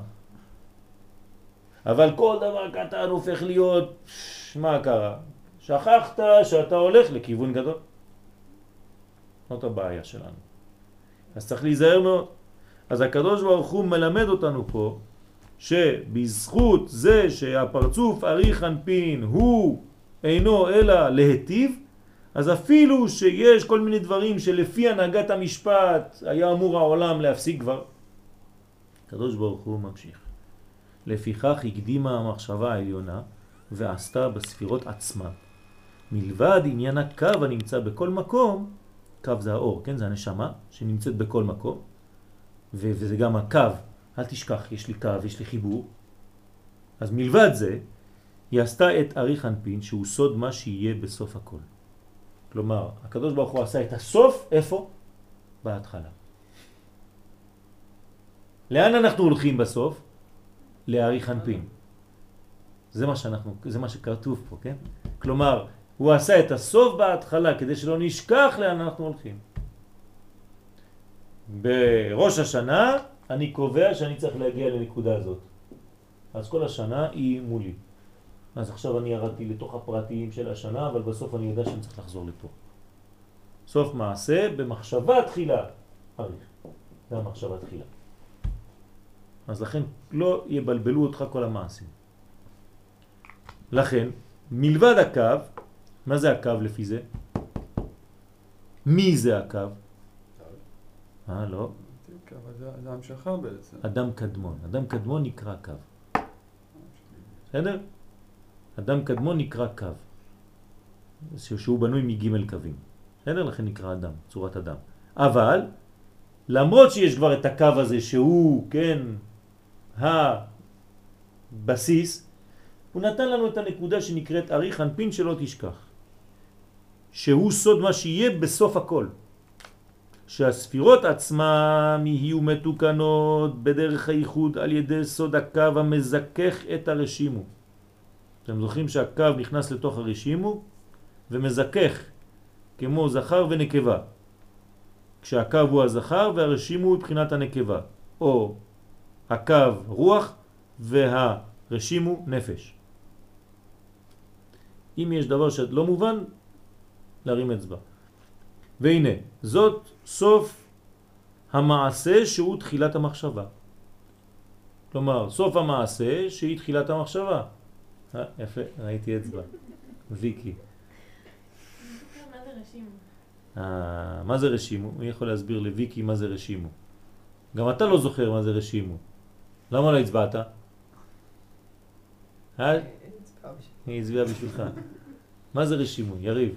אבל כל דבר קטן הופך להיות, מה קרה? שכחת שאתה הולך לכיוון גדול. זאת הבעיה שלנו. אז צריך להיזהר מאוד. אז הקדוש ברוך הוא מלמד אותנו פה שבזכות זה שהפרצוף אריך אנפין הוא אינו אלא להטיב, אז אפילו שיש כל מיני דברים שלפי הנהגת המשפט היה אמור העולם להפסיק כבר, הקדוש ברוך הוא ממשיך. לפיכך הקדימה המחשבה העליונה ועשתה בספירות עצמה. מלבד עניין הקו הנמצא בכל מקום, קו זה האור, כן? זה הנשמה שנמצאת בכל מקום, וזה גם הקו, אל תשכח, יש לי קו, יש לי חיבור. אז מלבד זה, היא עשתה את אריך אנפין שהוא סוד מה שיהיה בסוף הכל. כלומר, הקדוש ברוך הוא עשה את הסוף, איפה? בהתחלה. לאן אנחנו הולכים בסוף? לאריך אנפין. זה מה שאנחנו, זה מה שכתוב פה, כן? כלומר, הוא עשה את הסוף בהתחלה כדי שלא נשכח לאן אנחנו הולכים. בראש השנה אני קובע שאני צריך להגיע לנקודה הזאת. אז כל השנה היא מולי. אז עכשיו אני ירדתי לתוך הפרטיים של השנה, אבל בסוף אני יודע שאני צריך לחזור לפה. סוף מעשה במחשבה תחילה, אריך. זה המחשבה תחילה. אז לכן לא יבלבלו אותך כל המעשים. לכן, מלבד הקו, מה זה הקו לפי זה? מי זה הקו? אה, לא. זה המשכה בעצם. אדם קדמון. אדם קדמון נקרא קו. בסדר? אדם קדמון נקרא קו. שהוא בנוי מג' קווים. בסדר? לכן נקרא אדם, צורת אדם. אבל, למרות שיש כבר את הקו הזה שהוא, כן, הבסיס, הוא נתן לנו את הנקודה שנקראת אריך אנפין שלא תשכח. שהוא סוד מה שיהיה בסוף הכל. שהספירות עצמם יהיו מתוקנות בדרך הייחוד על ידי סוד הקו המזכך את הרשימו. אתם זוכרים שהקו נכנס לתוך הרשימו ומזכך כמו זכר ונקבה. כשהקו הוא הזכר והרשימו הוא מבחינת הנקבה. או הקו רוח והרשימו נפש. אם יש דבר שלא מובן, להרים אצבע. והנה, זאת סוף המעשה שהוא תחילת המחשבה. כלומר, סוף המעשה שהיא תחילת המחשבה. אה, יפה, ראיתי אצבע. ויקי. מה זה רשימו. אה, מה זה רשימו? מי יכול להסביר לוויקי מה זה רשימו? גם אתה לא זוכר מה זה רשימו. למה לא הצבעת? אה? היא הצביעה בשבילך. מה זה רשימו? יריב.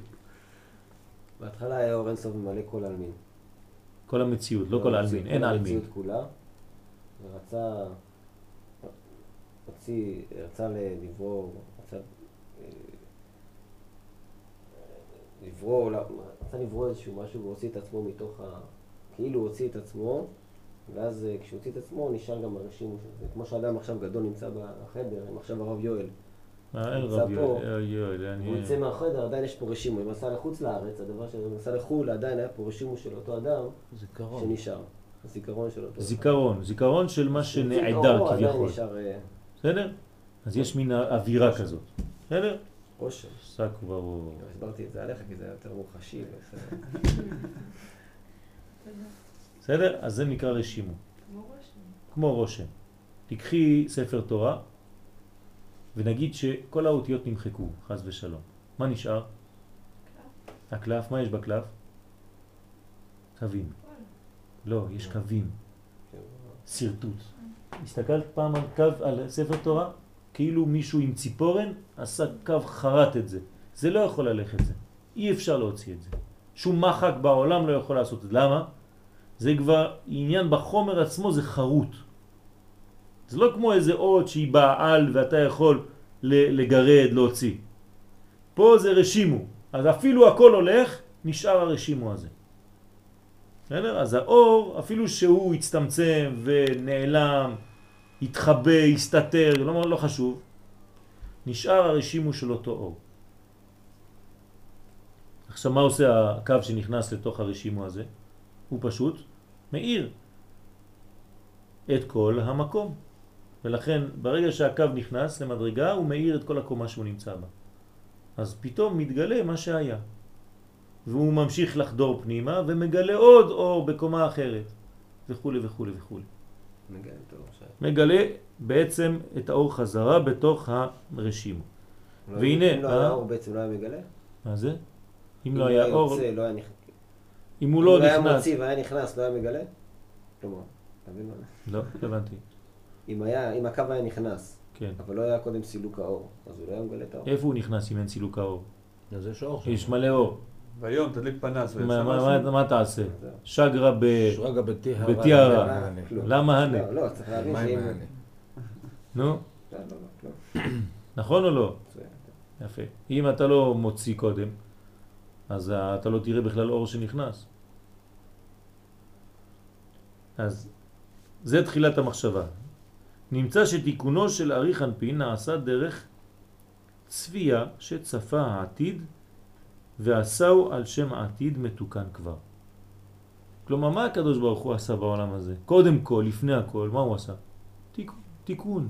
בהתחלה היה אור אינסוף ממלא כל עלמין. כל המציאות, לא כל העלמין, אין עלמין. המציאות כולה. רצה, הוציא, רצה לברור, רצה אה, לברור, לא, רצה לברור איזשהו משהו והוציא את עצמו מתוך ה... כאילו הוא הוציא את עצמו, ואז אה, כשהוא הוציא את עצמו נשאר גם הרשימו של זה. כמו שאדם עכשיו גדול נמצא בחדר, אם עכשיו הרב יואל, אה, נמצא פה. הוא יוצא מהחדר, עדיין יש פה רשימו. אם נסע לחוץ לארץ, הדבר שהוא נסע לחו"ל, עדיין היה פה רשימו של אותו אדם. שנשאר. הזיכרון של אותו... זיכרון, זיכרון של מה שנעדר כביכול. בסדר? אז יש מין אווירה כזאת. בסדר? אושר. שק וברור. הסברתי את זה עליך, כי זה יותר מוחשי. בסדר. אז זה נקרא רשימו. כמו רושם. כמו רושם. תיקחי ספר תורה ונגיד שכל האותיות נמחקו, חז ושלום. מה נשאר? הקלף, מה יש בקלף? קווים. לא, יש קווים. שרטוט. הסתכלת פעם על קו, על ספר תורה? כאילו מישהו עם ציפורן עשה קו חרט את זה. זה לא יכול ללכת זה. אי אפשר להוציא את זה. שום מחק בעולם לא יכול לעשות את זה. למה? זה כבר עניין בחומר עצמו, זה חרוט. זה לא כמו איזה אות שהיא באה על ואתה יכול לגרד, להוציא. פה זה רשימו. אז אפילו הכל הולך, נשאר הרשימו הזה. בסדר? אז האור, אפילו שהוא הצטמצם ונעלם, התחבא, הסתתר, לא, לא חשוב, נשאר הרשימו של אותו אור. עכשיו מה עושה הקו שנכנס לתוך הרשימו הזה? הוא פשוט מאיר את כל המקום. ולכן ברגע שהקו נכנס למדרגה הוא מאיר את כל הקומה שהוא נמצא בה. אז פתאום מתגלה מה שהיה. והוא ממשיך לחדור פנימה ומגלה עוד אור בקומה אחרת וכו' וכו' וכו'. מגלה בעצם את האור חזרה בתוך הרשימו. לא- והנה, אם לא אה? היה אור בעצם לא היה מגלה? מה זה? אם לא היה אור, יוצא, לא היה נכנס. אם הוא לא היה נכנס, מוציא והיה נכנס, לא היה מגלה? כלומר, אתה מבין מה? לא, הבנתי, אם היה, אם הקו היה נכנס, כן. אבל לא היה קודם סילוק האור, אז הוא לא היה מגלה את האור. איפה הוא נכנס אם אין סילוק האור? אז יש אור. יש מלא אור. והיום תדליק פנס מה- תעשה? שגרה ב... שרגא בטיהרה. בטיהרה. למה הנה? לא, צריך להבין שאם... נו, לא, לא, לא, לא. נכון או לא? מצוין. יפה. אם אתה לא מוציא קודם, אז אתה לא תראה בכלל אור שנכנס. אז זה תחילת המחשבה. נמצא שתיקונו של ארי חנפין נעשה דרך צפייה שצפה העתיד ועשהו על שם העתיד מתוקן כבר. כלומר, מה הקדוש ברוך הוא עשה בעולם הזה? קודם כל, לפני הכל, מה הוא עשה? תיק, תיקון.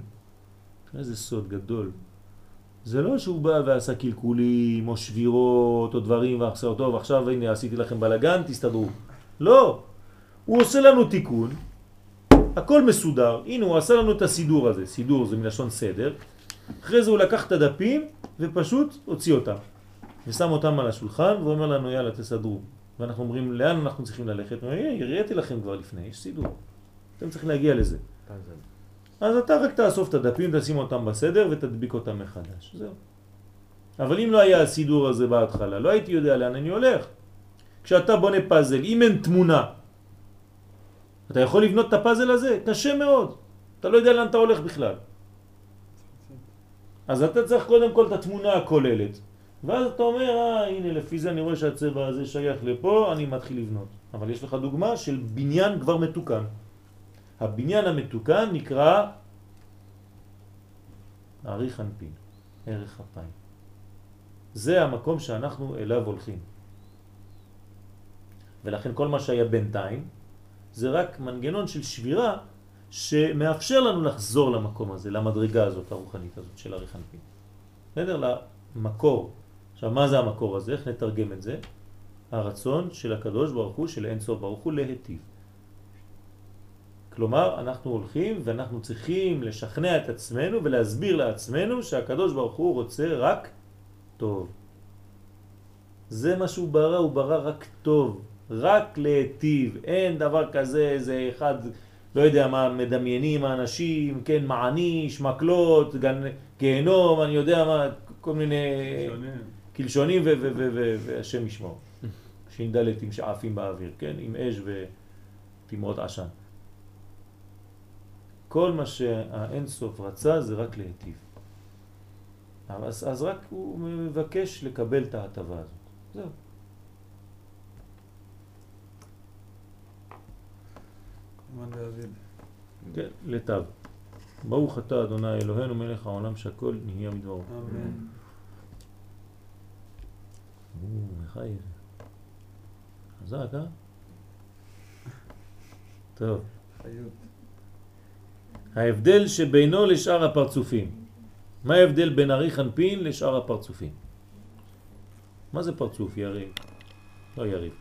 איזה סוד גדול. זה לא שהוא בא ועשה קלקולים או שבירות או דברים ועכשיו טוב עכשיו הנה עשיתי לכם בלגן תסתדרו לא הוא עושה לנו תיקון הכל מסודר הנה הוא עשה לנו את הסידור הזה סידור זה מלשון סדר אחרי זה הוא לקח את הדפים ופשוט הוציא אותם ושם אותם על השולחן ואומר לנו יאללה תסדרו ואנחנו אומרים לאן אנחנו צריכים ללכת הוא אומר, "אה, הראיתי לכם כבר לפני יש סידור אתם צריכים להגיע לזה. אז אתה רק תאסוף את הדפים, תשים אותם בסדר ותדביק אותם מחדש. זהו. אבל אם לא היה הסידור הזה בהתחלה, לא הייתי יודע לאן אני הולך. כשאתה בונה פאזל, אם אין תמונה, אתה יכול לבנות את הפאזל הזה? קשה מאוד. אתה לא יודע לאן אתה הולך בכלל. אז אתה צריך קודם כל את התמונה הכוללת. ואז אתה אומר, אה, הנה, לפי זה אני רואה שהצבע הזה שייך לפה, אני מתחיל לבנות. אבל יש לך דוגמה של בניין כבר מתוקן. הבניין המתוקן נקרא ארי חנפין, ערך אפיים. זה המקום שאנחנו אליו הולכים. ולכן כל מה שהיה בינתיים זה רק מנגנון של שבירה שמאפשר לנו לחזור למקום הזה, למדרגה הזאת הרוחנית הזאת של ארי חנפין. בסדר? למקור. עכשיו מה זה המקור הזה? איך נתרגם את זה? הרצון של הקדוש ברוך הוא, של אין סוף ברוך הוא, להיטיב. כלומר, אנחנו הולכים ואנחנו צריכים לשכנע את עצמנו ולהסביר לעצמנו שהקדוש ברוך הוא רוצה רק טוב. זה מה שהוא ברא, הוא ברא רק טוב, רק להיטיב. אין דבר כזה, איזה אחד, לא יודע מה, מדמיינים האנשים, כן, מעניש, מקלות, גן, גיהנום, אני יודע מה, כל מיני שונים. קלשונים והשם ישמור. ש"דלתים שעפים באוויר, כן? עם אש ותמרות עשן. כל מה שהאין סוף רצה זה רק להיטיב. אז, אז רק הוא מבקש לקבל את ההטבה הזאת. זהו. כן, לטב. ברוך אתה אדוני אלוהינו מלך העולם שהכל נהיה מדברו. אמן. או, מחייב. חזק, אה? טוב. ההבדל שבינו לשאר הפרצופים. מה ההבדל בין ארי חנפין לשאר הפרצופים? מה זה פרצוף, יריב? לא יריב.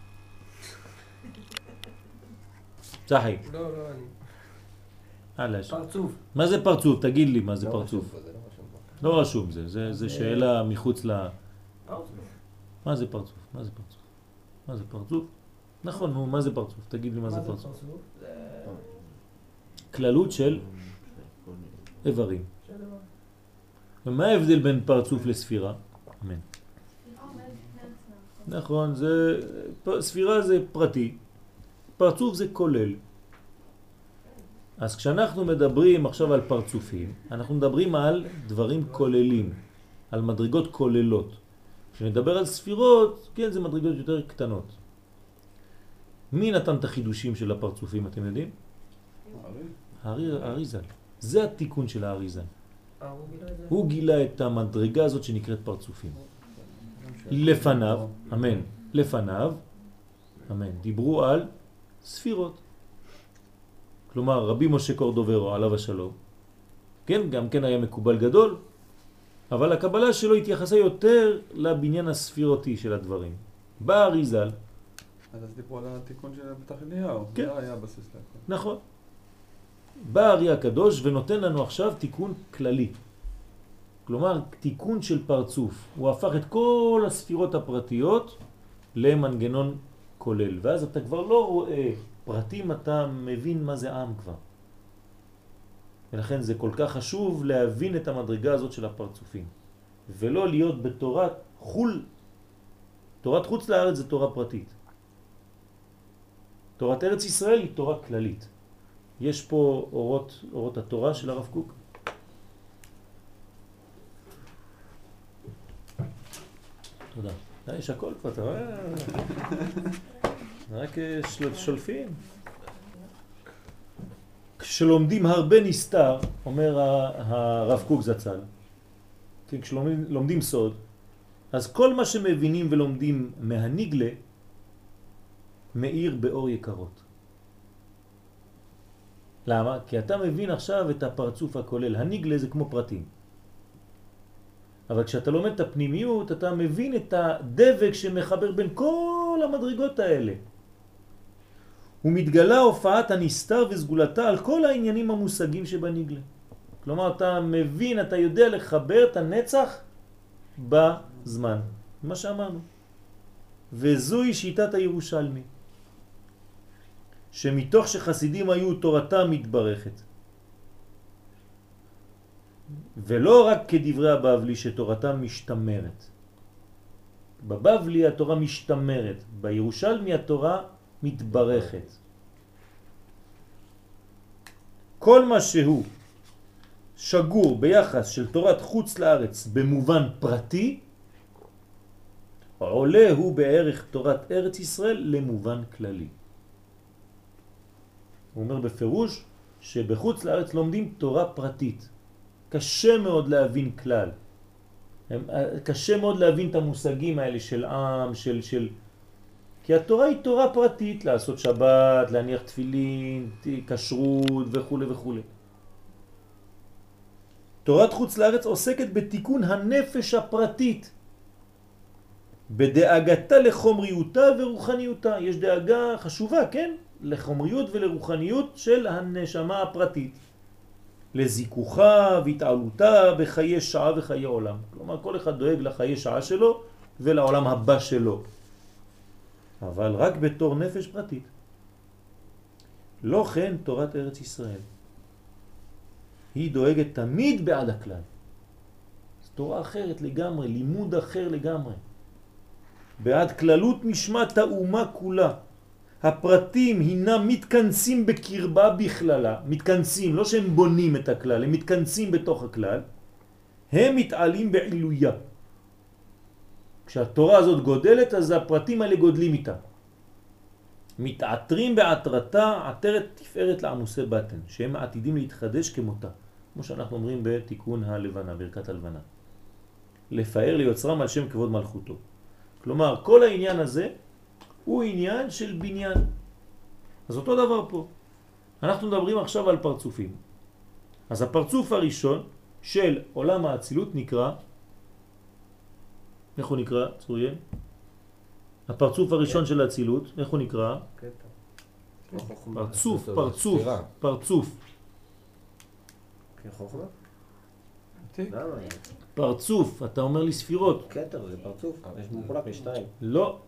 צחי, לא, לא, אני. הלאה. פרצוף. מה זה פרצוף? תגיד לי מה זה לא פרצוף. רשום פה, זה לא רשום פה. לא רשום זה, זה, זה שאלה מחוץ ל... פרצוף. מה זה פרצוף? מה זה פרצוף? מה זה פרצוף? נכון, נו, מה זה פרצוף? תגיד לי מה זה פרצוף. כללות של איברים. ומה ההבדל בין פרצוף לספירה? אמן. נכון, זה... ספירה זה פרטי, פרצוף זה כולל. אז כשאנחנו מדברים עכשיו על פרצופים, אנחנו מדברים על דברים כוללים, על מדרגות כוללות. כשנדבר על ספירות, כן, זה מדרגות יותר קטנות. מי נתן את החידושים של הפרצופים, אתם יודעים? הארי- האריזל. זה התיקון של האריזל. אה? הוא גילה את המדרגה הזאת שנקראת פרצופים. לפניו, אמן, לפניו, אמן, דיברו על ספירות. כלומר, רבי משה קורדוברו, עליו השלום, כן, גם כן היה מקובל גדול, אבל הקבלה שלו התייחסה יותר לבניין הספירותי של הדברים. בא אריזל, אז דיברו על התיקון של פתח אליהו. כן. זה היה הבסיס להכל. נכון, בא הארי הקדוש ונותן לנו עכשיו תיקון כללי. כלומר, תיקון של פרצוף. הוא הפך את כל הספירות הפרטיות למנגנון כולל. ואז אתה כבר לא רואה פרטים, אתה מבין מה זה עם כבר. ולכן זה כל כך חשוב להבין את המדרגה הזאת של הפרצופים. ולא להיות בתורת חול. תורת חוץ לארץ זה תורה פרטית. תורת ארץ ישראל היא תורה כללית. יש פה אורות, אורות התורה של הרב קוק. תודה. אה, יש הכל כבר, אתה רואה? [LAUGHS] רק אה, שולפים. כשלומדים הרבה נסתר, אומר הרב קוק זצ"ל, כן, כשלומדים לומדים סוד, אז כל מה שמבינים ולומדים מהניגלה, מאיר באור יקרות. למה? כי אתה מבין עכשיו את הפרצוף הכולל. הניגלה זה כמו פרטים. אבל כשאתה לומד את הפנימיות, אתה מבין את הדבק שמחבר בין כל המדרגות האלה. ומתגלה הופעת הנסתר וסגולתה על כל העניינים המושגים שבניגלה. כלומר, אתה מבין, אתה יודע לחבר את הנצח בזמן. מה שאמרנו. וזוהי שיטת הירושלמי. שמתוך שחסידים היו תורתם מתברכת. ולא רק כדברי הבבלי שתורתם משתמרת. בבבלי התורה משתמרת, בירושלמי התורה מתברכת. כל מה שהוא שגור ביחס של תורת חוץ לארץ במובן פרטי, עולה הוא בערך תורת ארץ ישראל למובן כללי. הוא אומר בפירוש שבחוץ לארץ לומדים תורה פרטית. קשה מאוד להבין כלל. הם, קשה מאוד להבין את המושגים האלה של עם, של, של... כי התורה היא תורה פרטית, לעשות שבת, להניח תפילין, כשרות וכו' וכו'. תורת חוץ לארץ עוסקת בתיקון הנפש הפרטית, בדאגתה לחומריותה ורוחניותה. יש דאגה חשובה, כן? לחומריות ולרוחניות של הנשמה הפרטית. לזיכוכה והתעלותה בחיי שעה וחיי עולם. כלומר, כל אחד דואג לחיי שעה שלו ולעולם הבא שלו. אבל רק בתור נפש פרטית. לא כן תורת ארץ ישראל. היא דואגת תמיד בעד הכלל. זו תורה אחרת לגמרי, לימוד אחר לגמרי. בעד כללות משמעת האומה כולה, הפרטים הינם מתכנסים בקרבה בכללה, מתכנסים, לא שהם בונים את הכלל, הם מתכנסים בתוך הכלל, הם מתעלים בעילויה. כשהתורה הזאת גודלת, אז הפרטים האלה גודלים איתה. מתעטרים בעטרתה עטרת תפארת לעמוסי בטן, שהם עתידים להתחדש כמותה, כמו שאנחנו אומרים בתיקון הלבנה, ברכת הלבנה. לפאר ליוצרם על שם כבוד מלכותו. כלומר, כל העניין הזה הוא עניין של בניין. אז אותו דבר פה. אנחנו מדברים עכשיו על פרצופים. אז הפרצוף הראשון של עולם האצילות נקרא, איך הוא נקרא, צוריאל? הפרצוף הראשון של האצילות, איך הוא נקרא? פרצוף, פרצוף. פרצוף. פרצוף, אתה אומר לי ספירות. כתר זה פרצוף. יש מחולק לשתיים. לא.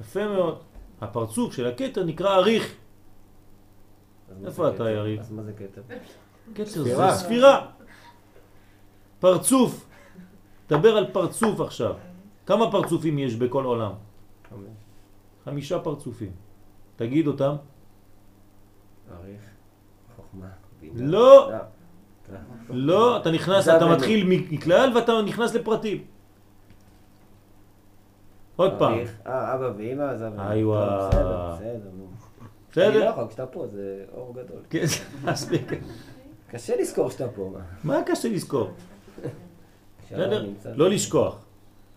יפה מאוד. הפרצוף של הכתר נקרא אריך. איפה אתה? יריב? אז מה זה כתר? כתר. זה ספירה. פרצוף. דבר על פרצוף עכשיו. כמה פרצופים יש בכל עולם? חמישה פרצופים. תגיד אותם. אריך. חוכמה. בינה. לא. לא. אתה נכנס, אתה. מתחיל מכלל ואתה נכנס לפרטים. עוד פעם. אה, אבא ואמא, אז אבא. איווה. טוב, בסדר, בסדר, נו. אני בסדר? לא יכול, כשאתה פה זה אור גדול. כן, [LAUGHS] מספיק. קשה לזכור שאתה פה? מה קשה לזכור? כשאבא בסדר? לא לשכוח.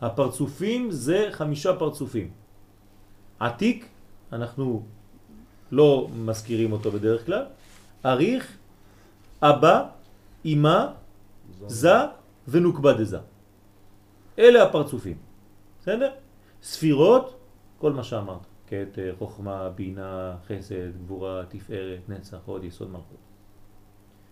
הפרצופים זה חמישה פרצופים. עתיק, אנחנו לא מזכירים אותו בדרך כלל. אריך, אבא, אמא, זה ונוקבה דזה. אלה הפרצופים. בסדר? ספירות, כל מה שאמרת. כתר, חוכמה, בינה, חסד, גבורה, תפארת, נצח, הוד, יסוד מלכות.